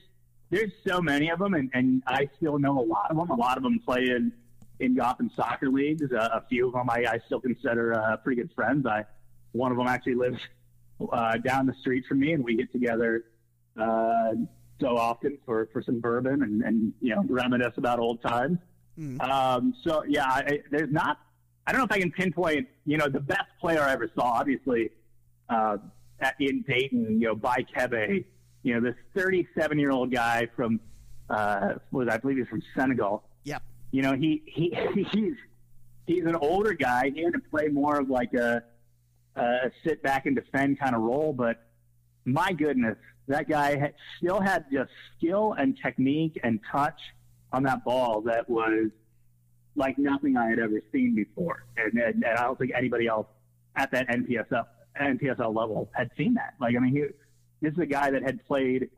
there's so many of them, and, and I still know a lot of them. A lot of them play in in Gotham soccer leagues. Uh, a few of them I, I still consider uh, pretty good friends. I one of them actually lives uh, down the street from me, and we get together uh, so often for, for some bourbon and, and you know reminisce about old times. Mm. Um, so yeah, I, there's not. I don't know if I can pinpoint. You know, the best player I ever saw, obviously, uh, at, in Dayton. You know, by Kebe you know, this 37 year old guy from, uh, was I believe he's from Senegal. Yep. You know, he, he, he's, he's an older guy. He had to play more of like a, a sit back and defend kind of role, but my goodness, that guy had, still had just skill and technique and touch on that ball that was like nothing I had ever seen before. And, and, and I don't think anybody else at that NPSL NPSL level had seen that. Like, I mean, he, this is a guy that had played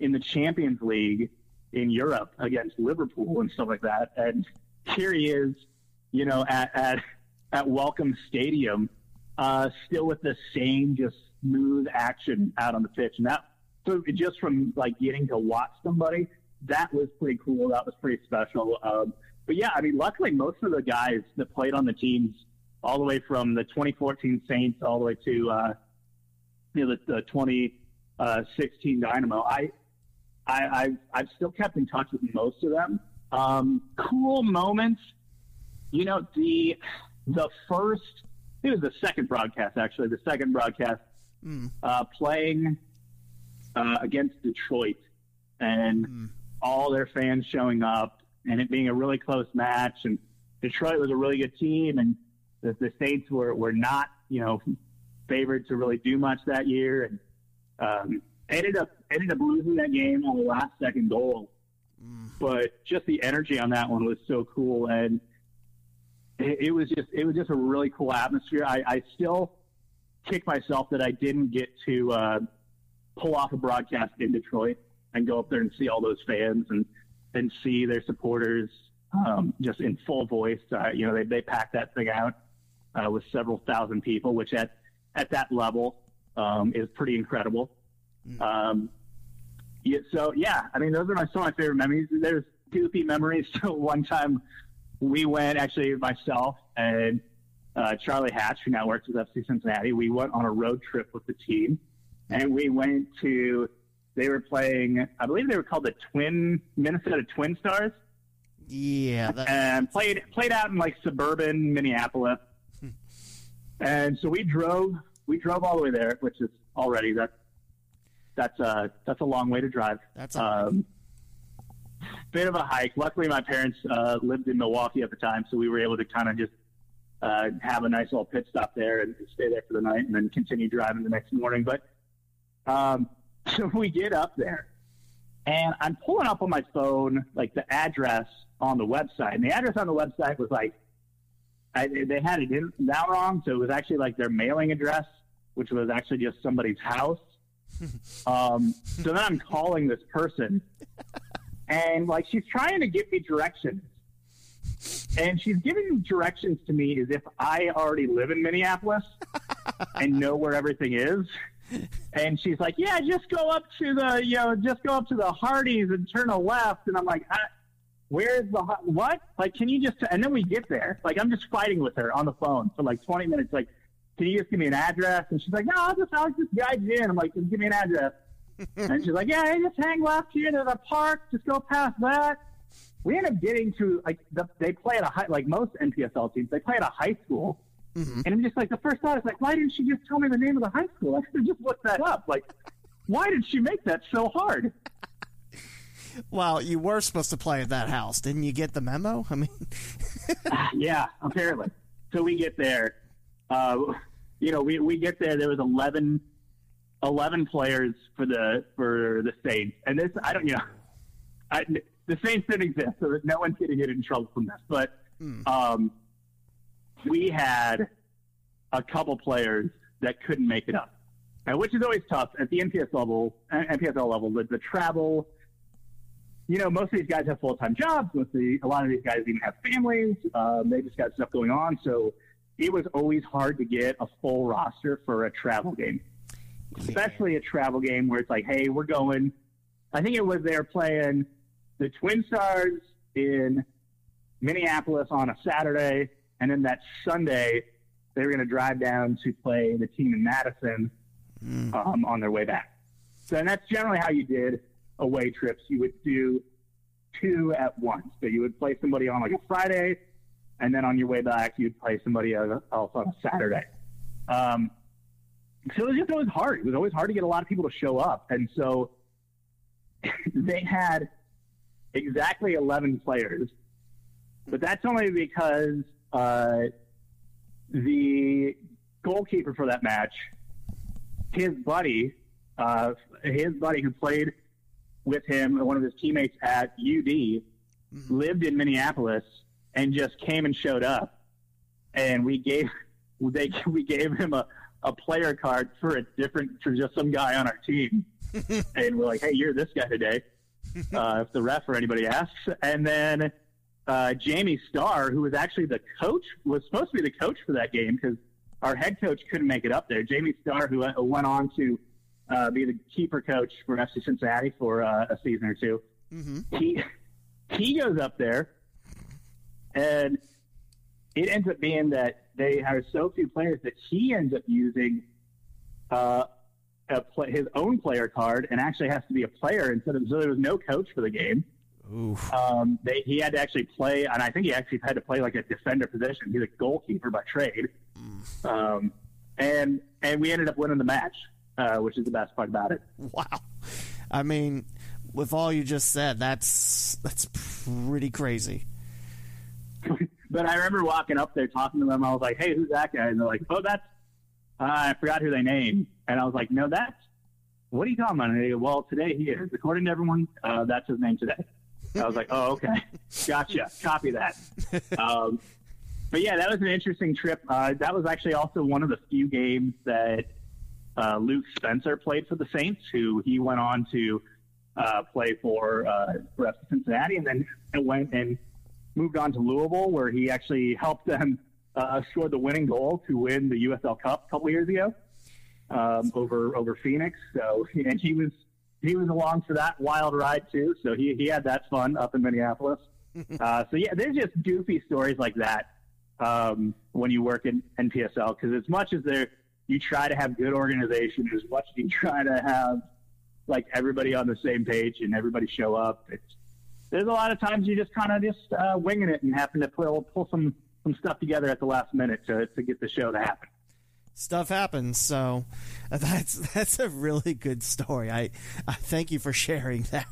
in the Champions League in Europe against Liverpool and stuff like that, and here he is, you know, at at, at Welcome Stadium, uh, still with the same just smooth action out on the pitch, and that so just from like getting to watch somebody, that was pretty cool. That was pretty special. Um, but yeah, I mean, luckily most of the guys that played on the teams, all the way from the 2014 Saints all the way to uh, you know the, the 2016 Dynamo, I, I I've, I've still kept in touch with most of them. Um, cool moments, you know the the first it was the second broadcast actually the second broadcast mm. uh, playing uh, against Detroit and mm. all their fans showing up and it being a really close match. And Detroit was a really good team, and the, the Saints were, were not, you know, favored to really do much that year, and um, ended up ended up losing that game on the last second goal. Mm. But just the energy on that one was so cool, and it, it was just it was just a really cool atmosphere. I, I still kick myself that I didn't get to uh, pull off a broadcast in Detroit and go up there and see all those fans and and see their supporters um, just in full voice. Uh, you know, they they packed that thing out uh, with several thousand people, which at at that level um, is pretty incredible. Mm. Um, yeah, so yeah, I mean, those are my some of my favorite memories. There's goofy memories. So one time we went, actually myself and uh, Charlie Hatch, who now works with FC Cincinnati, we went on a road trip with the team, and we went to they were playing, I believe they were called the Twin Minnesota Twin Stars. Yeah, and played played out in like suburban Minneapolis. And so we drove we drove all the way there, which is already that that's a that's a long way to drive. That's a um, bit of a hike. Luckily, my parents uh, lived in Milwaukee at the time, so we were able to kind of just uh, have a nice little pit stop there and stay there for the night, and then continue driving the next morning. But um, So we get up there, and I'm pulling up on my phone like the address on the website, and the address on the website was like I, they had it in that wrong, so it was actually like their mailing address, which was actually just somebody's house. um, so then I'm calling this person, and like she's trying to give me directions, and she's giving directions to me as if I already live in Minneapolis and know where everything is and she's like, "Yeah, just go up to the, you know, just go up to the Hardee's and turn a left." And I'm like, "Where's the what? Like, can you just?" And then we get there. Like, I'm just fighting with her on the phone for like 20 minutes. Like, can you just give me an address? And she's like, "No, I'll just, I'll just guide you in." I'm like, "Just give me an address." and she's like, "Yeah, just hang left here to the park. Just go past that." We end up getting to like the, they play at a high, like most NPSL teams, they play at a high school Mm-hmm. And I'm just like, the first thought is like, why didn't she just tell me the name of the high school? I should have just looked that up. Like, why did she make that so hard? well, you were supposed to play at that house. Didn't you get the memo? I mean, yeah, apparently. So we get there. Uh, you know, we, we get there. There was 11, 11 players for the for the Saints, and this I don't you know, I, the Saints didn't exist, so no one's going to get in trouble from this. But mm. um, we had a couple players that couldn't make it up, which is always tough at the NPS level, NPSL level. The, the travel, you know, most of these guys have full time jobs. Most the, a lot of these guys even have families. Um, they just got stuff going on, so it was always hard to get a full roster for a travel game, especially a travel game where it's like, hey, we're going. I think it was they're playing the Twin Stars in Minneapolis on a Saturday and then that Sunday, they were going to drive down to play the team in Madison mm. um, on their way back. So, and that's generally how you did away trips. You would do two at once. So you would play somebody on like a Friday, and then on your way back, you'd play somebody else on a Saturday. Um, so it was just always hard. It was always hard to get a lot of people to show up. And so they had exactly 11 players, but that's only because uh, the goalkeeper for that match, his buddy, uh, his buddy who played with him, one of his teammates at UD, mm-hmm. lived in Minneapolis and just came and showed up, and we gave they we gave him a, a player card for a different for just some guy on our team, and we're like, "Hey, you're this guy today." Uh, if the ref or anybody asks, and then uh, Jamie Starr, who was actually the coach, was supposed to be the coach for that game because our head coach couldn't make it up there. Jamie Starr, who went on to uh, be the keeper coach for FC Cincinnati for uh, a season or 2 Mm-hmm. he he goes up there, and it ends up being that they have so few players that he ends up using uh, a play, his own player card and actually has to be a player instead of so there was no coach for the game. Oof. Um, they, he had to actually play, and I think he actually had to play like a defender position. He's a goalkeeper by trade, um, and and we ended up winning the match, uh, which is the best part about it. Wow. I mean, with all you just said, that's that's pretty crazy. But I remember walking up there talking to them. I was like, "Hey, who's that guy?" And they're like, "Oh, that's uh, I forgot who they named." And I was like, "No, that's what are you talking about?" And they go, "Well, today he is. According to everyone, uh, that's his name today." I was like, "Oh, okay, gotcha. Copy that." Um, but yeah, that was an interesting trip. Uh, that was actually also one of the few games that uh, Luke Spencer played for the Saints, who he went on to uh, play for uh, for FC Cincinnati, and then went and moved on to Louisville, where he actually helped them uh, score the winning goal to win the USL Cup a couple years ago um, over over Phoenix. So and he was he was along for that wild ride too. So he he had that fun up in Minneapolis. uh, so yeah, there's just goofy stories like that um, when you work in NPSL because as much as there you try to have good organization, as much as you try to have like everybody on the same page and everybody show up, it's there's a lot of times you just kind of just uh, winging it and happen to pull pull some some stuff together at the last minute to to get the show to happen. Stuff happens, so that's that's a really good story. I, I thank you for sharing that.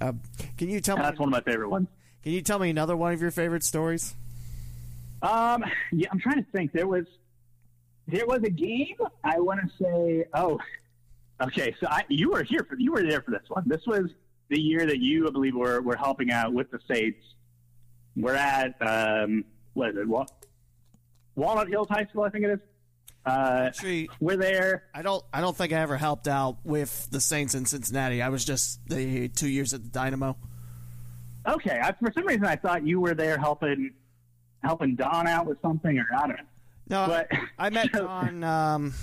Uh, can you tell me? That's one of my favorite ones. Can you tell me another one of your favorite stories? Um, yeah, I'm trying to think. There was there was a game. I want to say. Oh, okay. So I, you were here for you were there for this one. This was the year that you, I believe, were were helping out with the Saints. We're at um, what is it? What Walnut Hills High School, I think it is. Uh, Actually, we're there. I don't. I don't think I ever helped out with the Saints in Cincinnati. I was just the two years at the Dynamo. Okay, I, for some reason I thought you were there helping helping Don out with something, or I don't know. No, But- I met on. Um,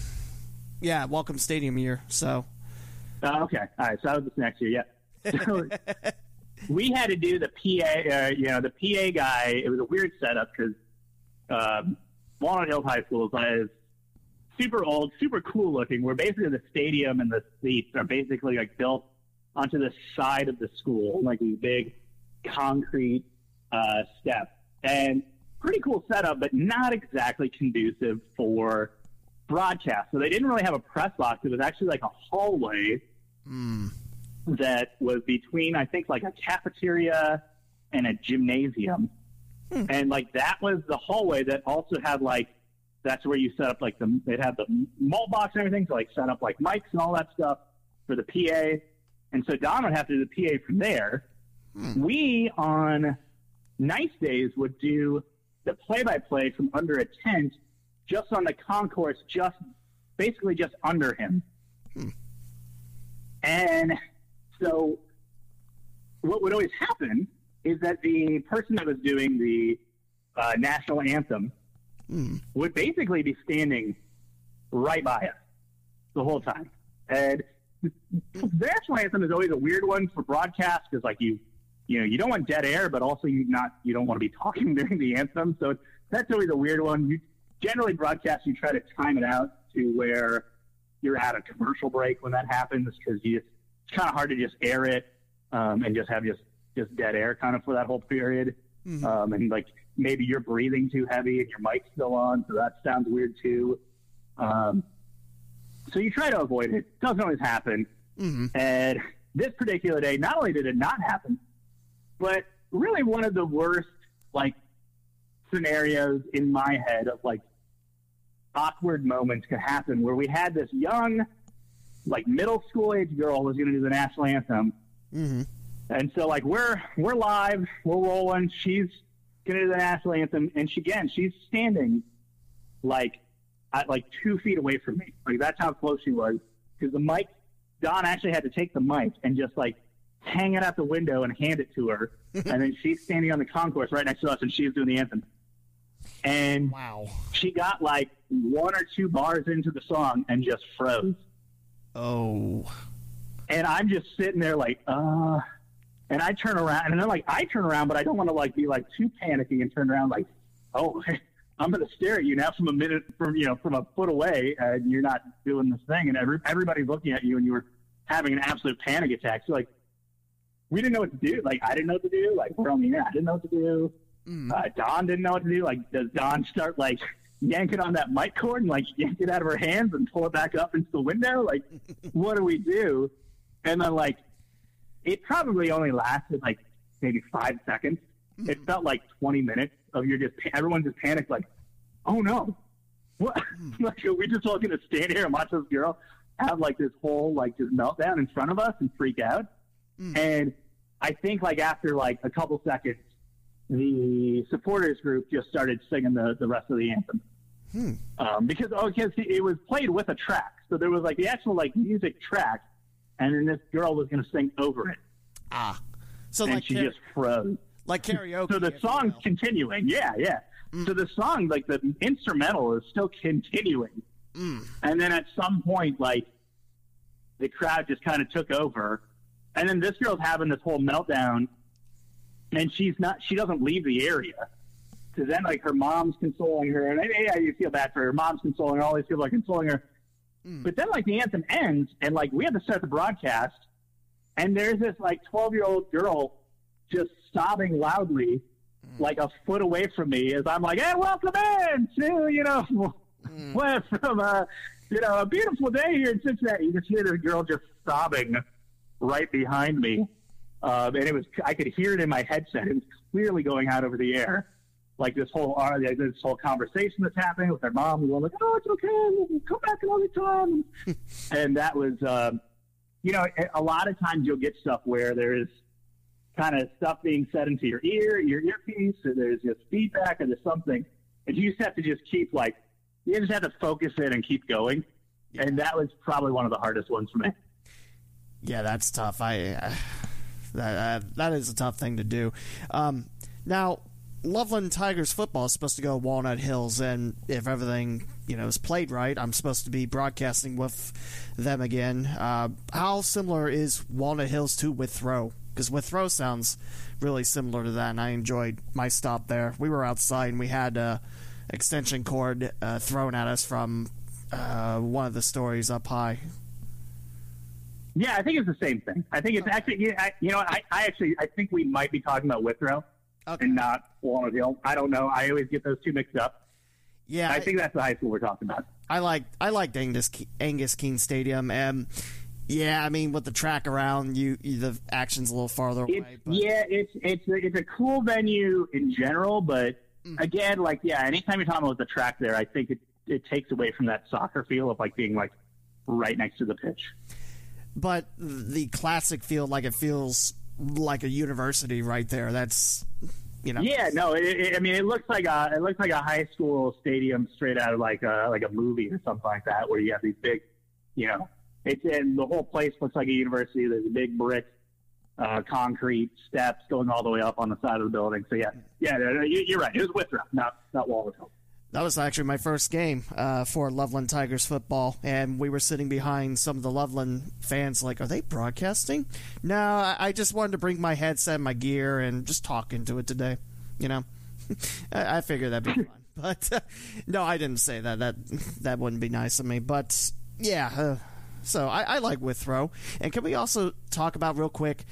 yeah, Welcome Stadium year. So Oh, okay. All right. So that was this next year. Yeah. So we had to do the PA, uh, you know, the PA guy. It was a weird setup because um, Walnut Hills High School is super old, super cool looking. Where basically the stadium and the seats are basically like built onto the side of the school, like these big concrete uh, steps. And pretty cool setup, but not exactly conducive for broadcast. So they didn't really have a press box. It was actually like a hallway that was between, I think, like a cafeteria and a gymnasium. And like that was the hallway that also had like, that's where you set up like the, they'd have the mult box and everything to like set up like mics and all that stuff for the PA. And so Don would have to do the PA from there. We on nice days would do the play by play from under a tent just on the concourse, just basically just under him. And so what would always happen is that the person that was doing the uh, national anthem would basically be standing right by us the whole time. And the national anthem is always a weird one for broadcast because, like, you you know you don't want dead air, but also you not you don't want to be talking during the anthem. So that's always a weird one. You generally broadcast you try to time it out to where you're at a commercial break when that happens because you just, it's kind of hard to just air it um, and just have just just dead air kind of for that whole period. Um, and like maybe you're breathing too heavy and your mic's still on, so that sounds weird too. Um, so you try to avoid it. Doesn't always happen. And this particular day, not only did it not happen, but really one of the worst like scenarios in my head of like awkward moments could happen where we had this young, like middle school age girl was going to do the national anthem, and so like we're we're live, we're rolling. She's to the national anthem, and she again she's standing like at like two feet away from me. Like that's how close she was. Because the mic, Don actually had to take the mic and just like hang it out the window and hand it to her. and then she's standing on the concourse right next to us, and she's doing the anthem. And Wow. she got like one or two bars into the song and just froze. Oh. And I'm just sitting there like, uh, and I turn around and then like I turn around, but I don't want to like be like too panicky and turn around like, oh, I'm going to stare at you now from a minute from you know from a foot away, and you're not doing this thing, and every, everybody's looking at you, and you were having an absolute panic attack. So like, we didn't know what to do. Like I didn't know what to do. Like we're on the air, I didn't know what to do. Uh, Don didn't know what to do. Like, does Don start like yanking on that mic cord and like yank it out of her hands and pull it back up into the window? Like, what do we do? And then like, it probably only lasted like maybe five seconds. Hmm. It felt like 20 minutes of you're just everyone just panicked like, oh no, what? Hmm. like, are we just all gonna stand here and watch this girl have like this whole like just meltdown in front of us and freak out? Hmm. And I think like after like a couple seconds, the supporters group just started singing the, the rest of the anthem. Um, because oh, because it was played with a track, so there was like the actual like music track, and then this girl was going to sing over it, Ah. So and like she kara- just froze. like karaoke. So the song's continuing, yeah, yeah. So the song, like the instrumental, is still continuing, and then at some point, like the crowd just kind of took over, and then this girl's having this whole meltdown, and she's not, she doesn't leave the area. Because then, like, her mom's consoling her, and yeah, you feel bad for her. Her mom's consoling her, all these people are consoling her. Mm. But then, like, the anthem ends, and like, we had to start the broadcast, and there's this like 12 year old girl just sobbing loudly, mm. like a foot away from me, as I'm like, "Hey, welcome in to you know, mm. what from a you know a beautiful day here in Cincinnati." You just hear this girl just sobbing right behind me, um, and it was I could hear it in my headset. It was clearly going out over the air. Like this whole uh, this whole conversation that's happening with their mom, going like, "Oh, it's okay, come back another time," and that was, um, you know, a- lot of times you'll get stuff where there is kind of stuff being said into your ear, your earpiece, or there's just feedback, or there's something, and you just have to just keep like, you just have to focus in and keep going, and that was probably one of the hardest ones for me. Yeah, that's tough. I uh, that uh, that is a tough thing to do. Um, now, Loveland Tigers football is supposed to go Walnut Hills, and if everything you know is played right, I'm supposed to be broadcasting with them again. Uh, how similar is Walnut Hills to Withrow? Because Withrow sounds really similar to that, and I enjoyed my stop there. We were outside, and we had a extension cord uh, thrown at us from uh, one of the stories up high. Yeah, I think it's the same thing. I think it's actually, you you know, I, I actually, I think we might be talking about Withrow Okay. and not Walnut Hill. I don't know. I always get those two mixed up. Yeah, I think that's the high school we're talking about. I like I liked Angus Angus Keene Stadium, and yeah, I mean with the track around, you, you the action's a little farther It's, away. But yeah, it's it's a, it's a cool venue in general, but mm. again, like yeah, anytime you're talking about the track there, I think it it takes away from that soccer feel of like being like right next to the pitch. but the classic feel like it feels like a university right there. That's you know Yeah, no, it, it, I mean it looks like a it looks like a high school stadium straight out of like a like a movie or something like that, where you have these big, you know, it's and the whole place looks like a university. There's a big brick. Uh, concrete steps going all the way up on the side of the building. So yeah, yeah, you, you're right. It was Withrow, not not Walnut Hill. That was actually my first game uh, for Loveland Tigers football, and we were sitting behind some of the Loveland fans. Like, are they broadcasting? No, I just wanted to bring my headset, and my gear, and just talk into it today. You know, I, figured that'd be fun. But uh, no, I didn't say that. That that wouldn't be nice of me. But yeah, uh, so I, I like Withrow. And can we also talk about real quick?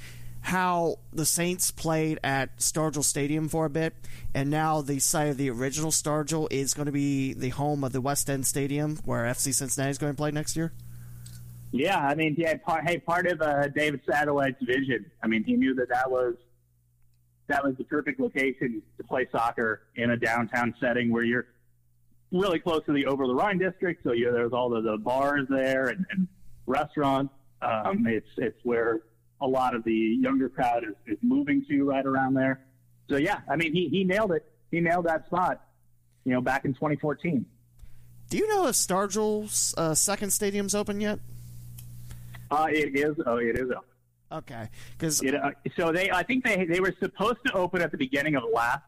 How the Saints played at Stargel Stadium for a bit, and now the site of the original Stargel is going to be the home of the West End Stadium, where FC Cincinnati is going to play next year. Yeah, I mean, yeah, part, hey, part of uh, David Satterwhite's vision. I mean, he knew that that was that was the perfect location to play soccer in a downtown setting where you're really close to the Over the Rhine district. So you there's all the, the bars there and, and restaurants. Um, it's it's where a lot of the younger crowd is, is moving to right around there. So yeah, I mean, he he nailed it. He nailed that spot. You know, back in 2014. Do you know if Stargel's uh, second stadium's open yet? Uh, it is. Oh, it is open. Okay, because uh, so they, I think they they were supposed to open at the beginning of last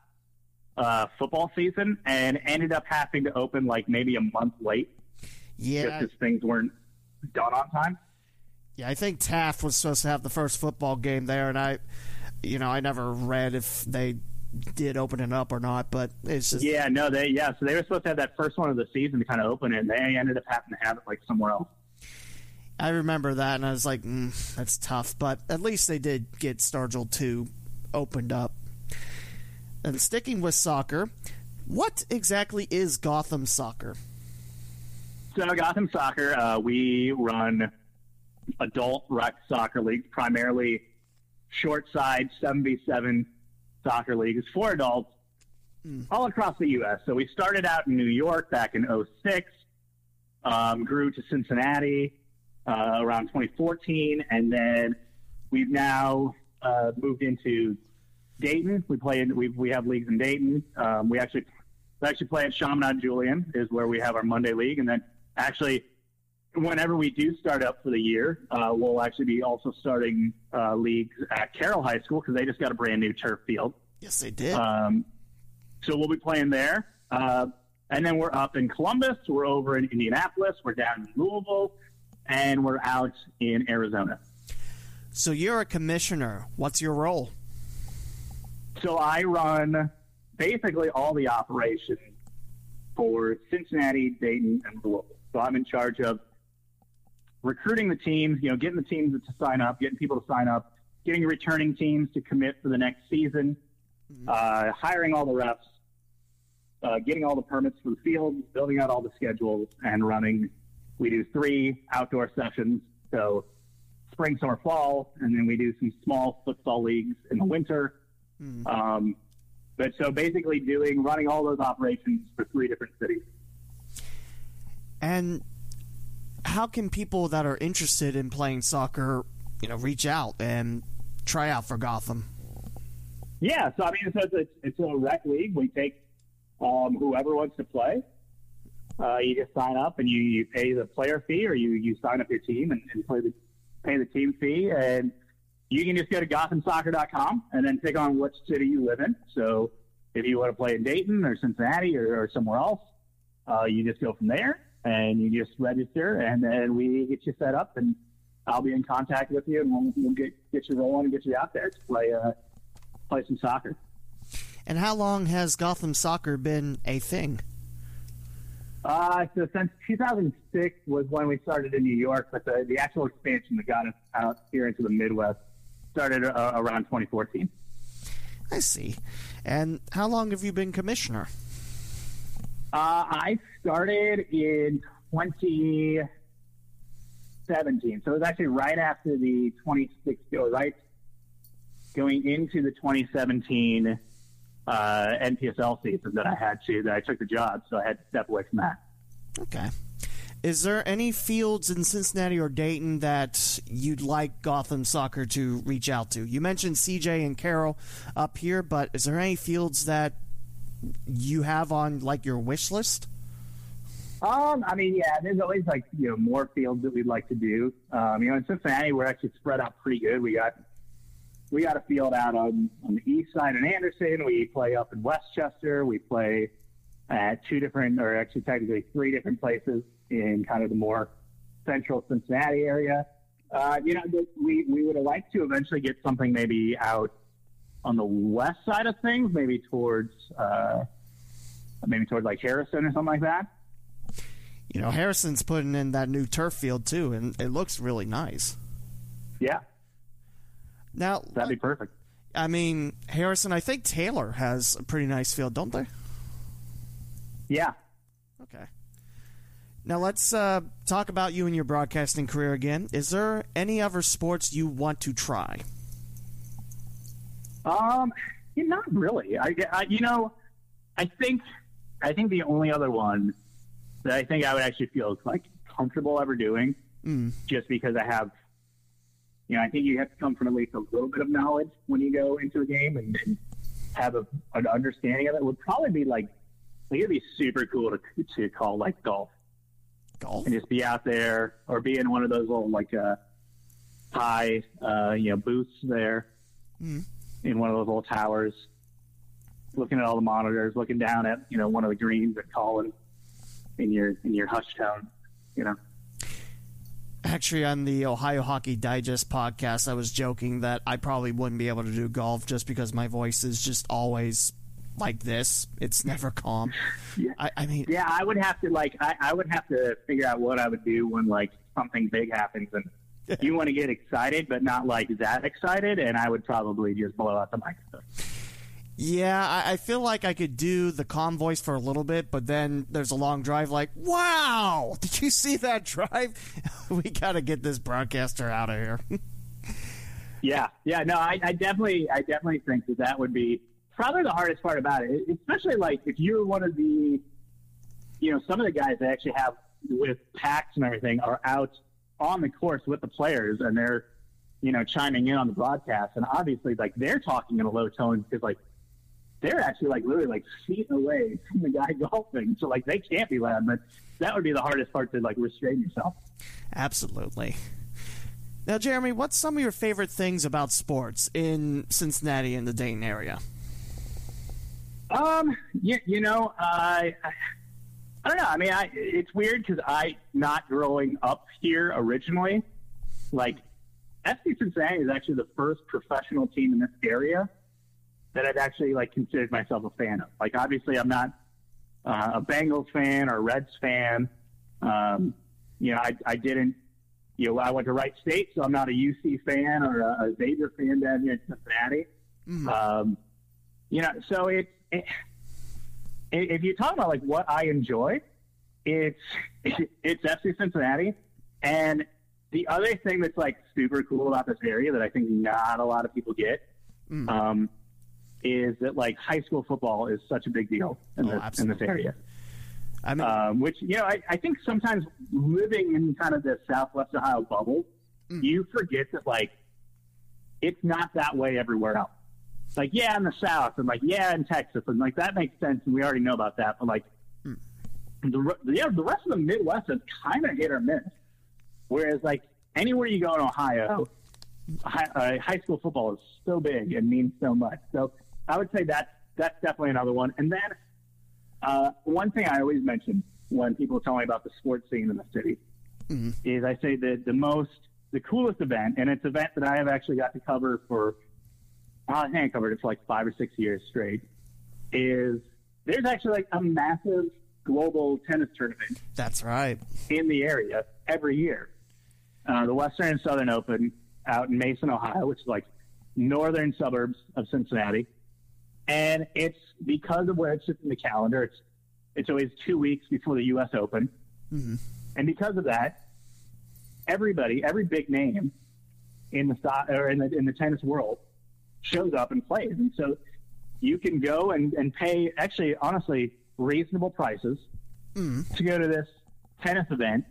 uh, football season, and ended up having to open like maybe a month late, yeah, just because things weren't done on time. Yeah, I think Taft was supposed to have the first football game there, and I, you know, I never read if they did open it up or not, but it's just Yeah, no, they yeah. So they were supposed to have that first one of the season to kind of open it, and they ended up having to have it like somewhere else. I remember that, and I was like, mm, that's tough. But at least they did get Stargel 2 opened up. And sticking with soccer, what exactly is Gotham Soccer? So Gotham Soccer, uh, we run adult rec soccer leagues, primarily short side 7v7 soccer leagues for adults all across the U.S. So we started out in New York back in 06, um, grew to Cincinnati uh, around 2014, and then we've now uh, moved into Dayton. We play in, we we have leagues in Dayton. Um, we actually we actually play at Chaminade Julienne is where we have our Monday league, and then actually whenever we do start up for the year, uh, we'll actually be also starting uh, leagues at Carroll High School because they just got a brand new turf field. Yes, they did. Um, so we'll be playing there. Uh, and then we're up in Columbus. We're over in Indianapolis. We're down in Louisville. And we're out in Arizona. so you're a commissioner. What's your role? So I run basically all the operations for Cincinnati, Dayton, and Louisville. So I'm in charge of recruiting the teams, you know, getting the teams to sign up, getting people to sign up, getting returning teams to commit for the next season, uh, hiring all the refs, uh, getting all the permits for the field, building out all the schedules, and running. We do three outdoor sessions, so spring, summer, fall, and then we do some small futsal leagues in the winter. Um, but so basically, doing running all those operations for three different cities. And how can people that are interested in playing soccer, you know, reach out and try out for Gotham? Yeah, so I mean, it's a, it's a rec league. We take um, whoever wants to play. Uh, you just sign up and you, you pay the player fee, or you, you sign up your team and, and play the pay the team fee, and you can just go to GothamSoccer.com and then pick on which city you live in. So if you want to play in Dayton or Cincinnati or, or somewhere else, uh, you just go from there and you just register, and then we get you set up, and I'll be in contact with you, and we'll, we'll get get you rolling and get you out there to play uh, play some soccer. And how long has Gotham Soccer been a thing? Uh, so since 2006 was when we started in New York, but the, the actual expansion that got us out here into the Midwest started uh, around 2014. I see. And how long have you been commissioner? Uh, I started in 2017, so it was actually right after the 2016, right going into the 2017 uh, NPSL season that I had to that I took the job, so I had to step away from that. Okay. Is there any fields in Cincinnati or Dayton that you'd like Gotham Soccer to reach out to? You mentioned CJ and Carroll up here, but is there any fields that you have on like your wish list? Um, I mean, yeah, there's always like you know more fields that we'd like to do. Um, you know, in Cincinnati, we're actually spread out pretty good. We got we got a field out on on the east side in Anderson. We play up in Westchester. We play at two different, or actually technically three different places in kind of the more central Cincinnati area. Uh, you know, we we would like to eventually get something maybe out on the west side of things, maybe towards uh, maybe towards like Harrison or something like that. You know, Harrison's putting in that new turf field too, and it looks really nice. Yeah, Now, that'd be perfect. I mean, Harrison, I think Taylor has a pretty nice field, don't they? Yeah. Okay. Now let's uh, talk about you and your broadcasting career again. Is there any other sports you want to try? Um, not really. I, I, you know, I think, I think the only other one that I think I would actually feel like comfortable ever doing, Mm. just because I have, you know, I think you have to come from at least a little bit of knowledge when you go into a game and, and have a, an understanding of it. Would probably be like like it'd be super cool to to call like golf Golf. and just be out there or be in one of those little like uh high uh you know booths there Mhm. In one of those little towers looking at all the monitors looking down at you know one of the greens and calling in your in your hush tone you know Actually, on the Ohio Hockey Digest podcast, I was joking that I probably wouldn't be able to do golf just because my voice is just always like this. It's never calm. Yeah. I, I mean, yeah i would have to like I, I would have to figure out what i would do when like something big happens and you want to get excited but not like that excited and i would probably just blow out the microphone yeah, I, I feel like I could do the calm voice for a little bit, but then there's a long drive. Like, wow, did you see that drive? we got to get this broadcaster out of here. Yeah, yeah, no, I, I definitely, I definitely think that that would be probably the hardest part about it, especially like if you're one of the, you know, some of the guys that actually have with packs and everything are out on the course with the players and they're, you know, chiming in on the broadcast, and obviously like they're talking in a low tone because like they're actually like literally like feet away from the guy golfing, so like they can't be loud, but that would be the hardest part to like restrain yourself. Absolutely. Now, Jeremy, what's some of your favorite things about sports in Cincinnati and the Dayton area? Um, you, you know, I, I, I don't know. I mean, I, it's weird because I, not growing up here originally, like FC Cincinnati is actually the first professional team in this area that I've actually like considered myself a fan of. Like, obviously, I'm not uh, a Bengals fan or a Reds fan. Um, you know, I, I didn't. You know, I went to Wright State, so I'm not a UC fan or a, a Xavier fan down here in Cincinnati. Um, you know, so it, it if you talk about like what I enjoy, it's it's FC Cincinnati, and the other thing that's like super cool about this area that I think not a lot of people get, Mm. um, is that like high school football is such a big deal in, Oh, this, in this area. I mean, Um, which you know, I, I think sometimes living in kind of the Southwest Ohio bubble, Mm. you forget that like it's not that way everywhere else. Like, yeah, in the South, and like, yeah, in Texas, and like that makes sense, and we already know about that. But like, Mm. the yeah, the rest of the Midwest is kind of hit or miss. Whereas like anywhere you go in Ohio, high, uh, high school football is so big and means so much. So I would say that that's definitely another one. And then uh, one thing I always mention when people tell me about the sports scene in the city Mhm. is I say that the most, the coolest event, and it's an event that I have actually got to cover for, Think I covered it for like five or six years straight, is there's actually like a massive global tennis tournament that's right. in the area every year. Uh, the Western and Southern Open out in Mason, Ohio, which is like northern suburbs of Cincinnati. And it's because of where it sits in the calendar. It's it's always two weeks before the U.S. Open, Mhm. and because of that, everybody, every big name in the or in the in the tennis world shows up and plays. And so you can go and, and pay actually honestly reasonable prices Mhm. to go to this tennis event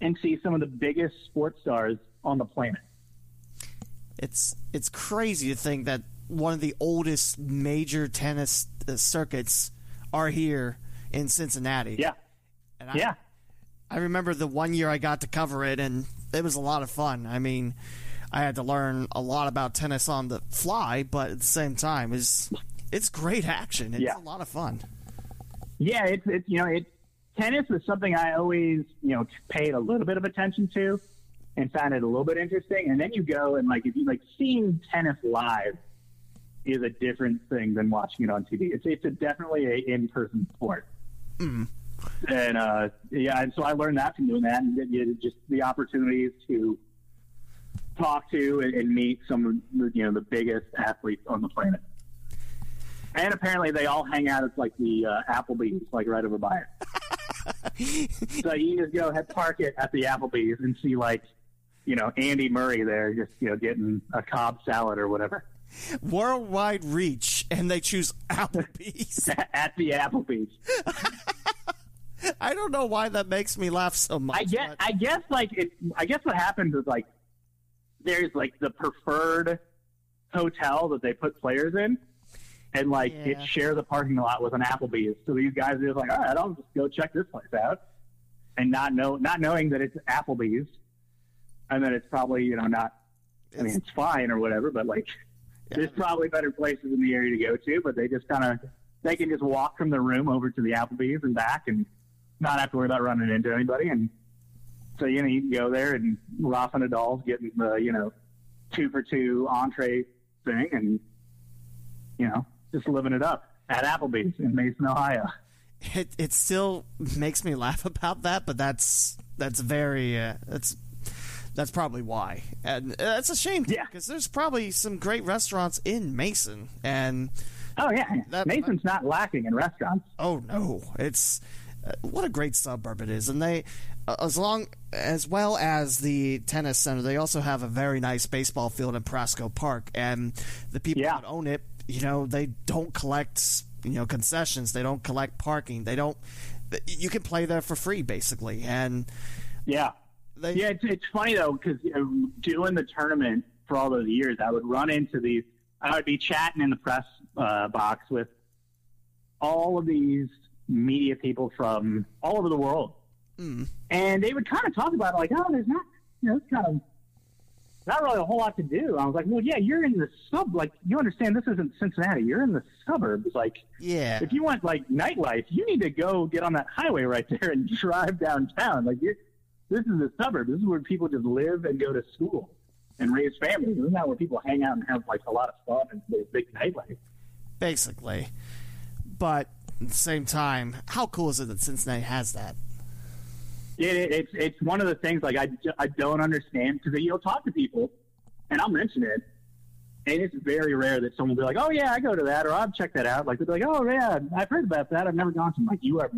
and see some of the biggest sports stars on the planet. It's it's crazy to think that one of the oldest major tennis uh, circuits are here in Cincinnati. Yeah. And I, Yeah. I remember the one year I got to cover it, and it was a lot of fun. I mean, I had to learn a lot about tennis on the fly, but at the same time, it's it's great action. It's Yeah. a lot of fun. Yeah, it's it's you know it tennis is something I always you know paid a little bit of attention to and found it a little bit interesting. And then you go and like if you like seeing tennis live is a different thing than watching it on TV. It's it's a definitely a in person sport. Mm. And uh, yeah, and so I learned that from doing that, and you just the opportunities to talk to and, and meet some of the, you know the biggest athletes on the planet. And apparently, they all hang out at like the uh, Applebee's, like right over by it. so you just go head park it at the Applebee's and see like, you know, Andy Murray there, just you know, getting a Cobb salad or whatever Worldwide reach, and they choose Applebee's. at the Applebee's. I don't know why that makes me laugh so much. I guess but- I guess like it. I guess what happens is like there's like the preferred hotel that they put players in, and like Yeah. it shares a parking lot with an Applebee's. So these guys are just like, all right, I'll just go check this place out, and not know not knowing that it's Applebee's, and that it's probably you know not. I mean, It's- it's fine or whatever, but like, there's probably better places in the area to go to. But they just kind of they can just walk from the room over to the Applebee's and back, and not have to worry about running into anybody. And so you know you can go there and Rafa Nadal's getting the you know two for two entree thing, and you know just living it up at Applebee's in Mason, Ohio. it it still makes me laugh about that, but that's that's very uh, that's that's probably why, and uh, that's a shame Yeah. because there's probably some great restaurants in Mason, and Oh yeah, That- Mason's not lacking in restaurants. oh no, it's uh, what a great suburb it is, and they as long as well as the tennis center, they also have a very nice baseball field in Prasco Park, and the people Yeah. that own it, you know, they don't collect you know concessions, they don't collect parking, they don't. You can play there for free basically, and Yeah, they yeah. It's, it's funny though because you know, doing the tournament for all those years, I would run into these. I would be chatting in the press uh, box with all of these media people from all over the world, Mm. and they would kind of talk about it like, oh, there's not, you know, it's kind of not really a whole lot to do. I was like, well, yeah, you're in the sub. Like, you understand this isn't Cincinnati. You're in the suburbs. Like, yeah, if you want like nightlife, you need to go get on that highway right there and drive downtown. Like, you're, this is a suburb. This is where people just live and go to school and raise families. This is not where people hang out and have like a lot of fun and there's big nightlife. basically. But at the same time, how cool is it that Cincinnati has that? It, it, it's it's one of the things like I, I don't understand because you'll talk to people and I'll mention it. And it's very rare that someone will be like, "Oh yeah, I go to that," or "I've checked that out." Like they're like, "Oh yeah, I've heard about that. I've never gone to." Like you are,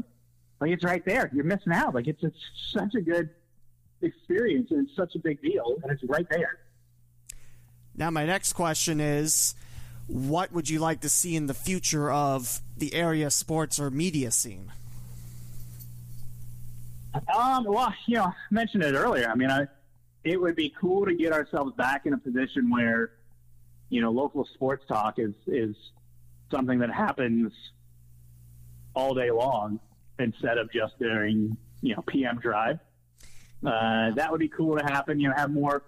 like it's right there. You're missing out. Like it's, it's such a good experience and it's such a big deal, and it's right there. Now, my next question is what would you like to see in the future of the area sports or media scene? Um, well, you know, I mentioned it earlier. I mean, I, it would be cool to get ourselves back in a position where, you know, local sports talk is is something that happens all day long instead of just during, you know, PM drive. Uh, that would be cool to happen. You know, have more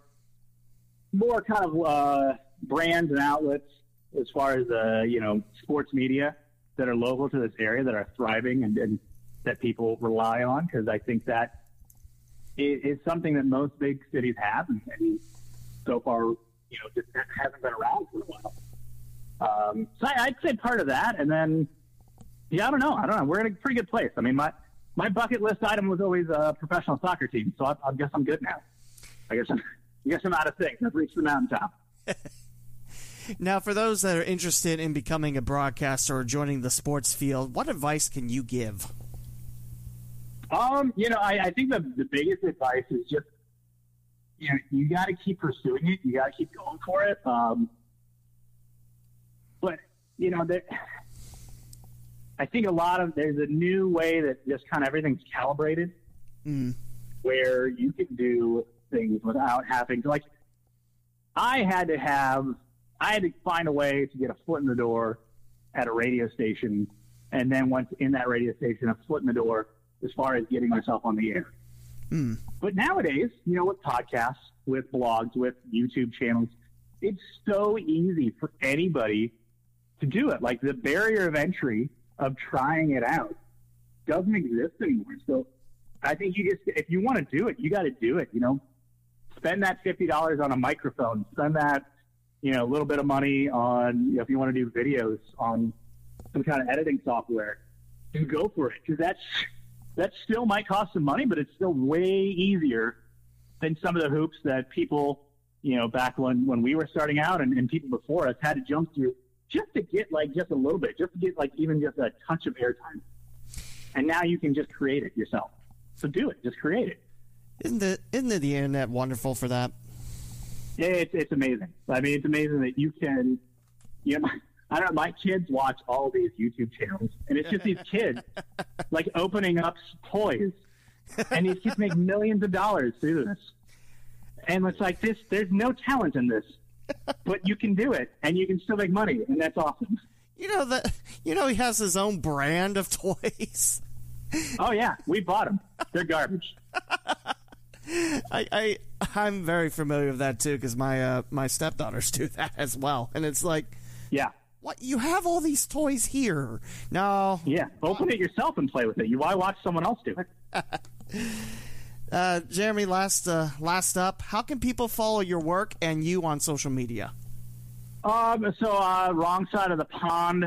more kind of uh, brands and outlets as far as uh, you know sports media that are local to this area that are thriving and, and that people rely on because I think that is, something that most big cities have and, and so far you know just hasn't been around for a while. Um, so I, I'd say part of that, and then yeah, I don't know, I don't know. We're in a pretty good place. I mean, my my bucket list item was always a professional soccer team, so I, I guess I'm good now. I guess I'm, I guess I'm out of things. I've reached the mountaintop. Now, for those that are interested in becoming a broadcaster or joining the sports field, what advice can you give? Um, you know, I, I think the the biggest advice is just you know you got to keep pursuing it. You got to keep going for it. Um, but you know that I think a lot of there's a new way that just kind of everything's calibrated, Mm. where you can do things without having to like. I had to have I had to find a way to get a foot in the door at a radio station, and then once in that radio station, a foot in the door as far as getting myself on the air. Mm. But nowadays, you know, with podcasts, with blogs, with YouTube channels, it's so easy for anybody to do it. Like the barrier of entry of trying it out doesn't exist anymore. So I think you just, if you want to do it, you got to do it. You know, spend that fifty dollars on a microphone. Spend that, you know, a little bit of money on, you know, if you want to do videos on some kind of editing software, and go for it because that's that still might cost some money, but it's still way easier than some of the hoops that people, you know, back when, when we were starting out and, and people before us had to jump through just to get like just a little bit, just to get like even just a touch of airtime. And now you can just create it yourself. So do it. Just create it. Isn't the isn't the, internet wonderful for that? Yeah, it's, it's amazing. I mean, it's amazing that you can, you know, I don't know, my kids watch all these YouTube channels, and it's just these kids like opening up toys, and these kids make millions of dollars through this. And it's like this, there's no talent in this, but you can do it, and you can still make money, and that's awesome. You know that you know he has his own brand of toys. Oh yeah, we bought them. They're garbage. I, I I'm very familiar with that too because my uh, my stepdaughters do that as well, and it's like, Yeah. What you have all these toys here? No, Yeah. Open it yourself and play with it. You why watch someone else do it? uh, Jeremy. Last uh, last up, how can people follow your work and you on social media? Um, so uh, wrong side of the pond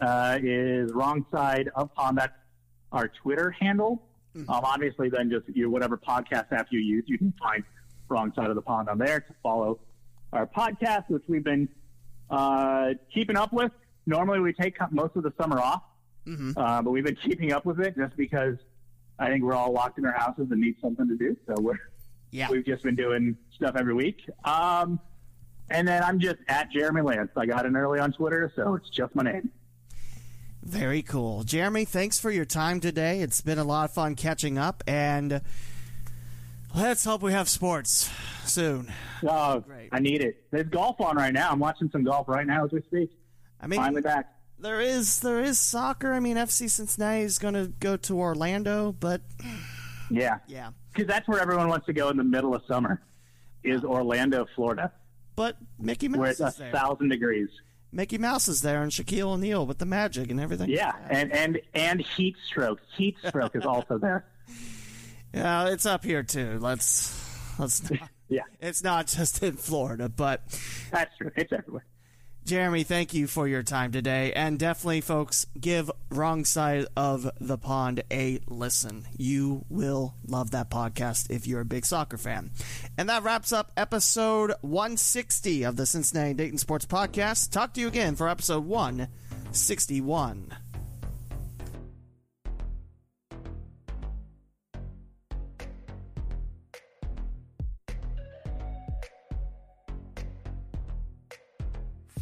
uh, is wrong side of pond. That's our Twitter handle. Um, obviously, then just you whatever podcast app you use, you can find wrong side of the pond on there to follow our podcast, which we've been uh, keeping up with. Normally, we take most of the summer off, uh, but we've been keeping up with it just because I think we're all locked in our houses and need something to do. So we're Yeah, We've just been doing stuff every week. Um, and then I'm just at Jeremy Lance. I got in early on Twitter, so it's just my name. very cool. Jeremy, thanks for your time today. It's been a lot of fun catching up, and let's hope we have sports soon. Oh, Great. I need it. There's golf on right now. I'm watching some golf right now as we speak. I mean, Finally back. there is there is soccer. I mean, FC Cincinnati is going to go to Orlando, but Yeah, yeah, because that's where everyone wants to go in the middle of summer. Is Orlando, Florida, but Mickey where Mouse it's a is there. thousand degrees. Mickey Mouse is there, and Shaquille O'Neal with the magic and everything. Yeah, and and and heat stroke. Heat stroke is also there. yeah, it's up here too. Let's let's. Not, Yeah, it's not just in Florida, but that's true. It's everywhere. Jeremy, thank you for your time today. And definitely, folks, give Wrong Side of the Pond a listen. You will love that podcast if you're a big soccer fan. And that wraps up episode 160 of the Cincinnati Dayton Sports Podcast. Talk to you again for episode 161.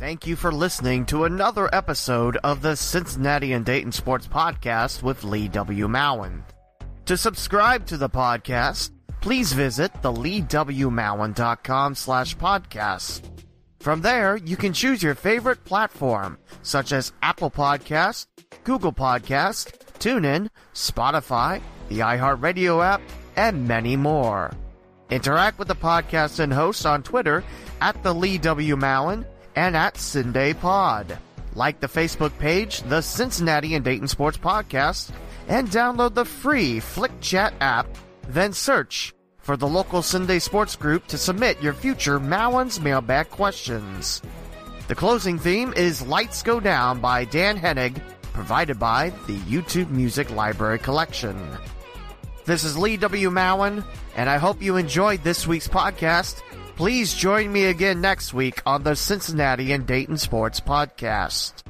Thank you for listening to another episode of the Cincinnati and Dayton Sports Podcast with Lee W. Mowen. To subscribe to the podcast, please visit the leewmowen.com slash podcast. From there, you can choose your favorite platform, such as Apple Podcast, Google Podcast, TuneIn, Spotify, the iHeartRadio app, and many more. Interact with the podcast and hosts on Twitter at the Lee W. Mowen and at CinDay Pod. Like the Facebook page, the Cincinnati and Dayton Sports Podcast, and download the free Flick Chat app. Then search for the local CinDay Sports group to submit your future Mowen's mailbag questions. The closing theme is Lights Go Down by Dan Henig, provided by the YouTube Music Library Collection. This is Lee W. Mowen, and I hope you enjoyed this week's podcast. Please join me again next week on the Cincinnati and Dayton Sports Podcast.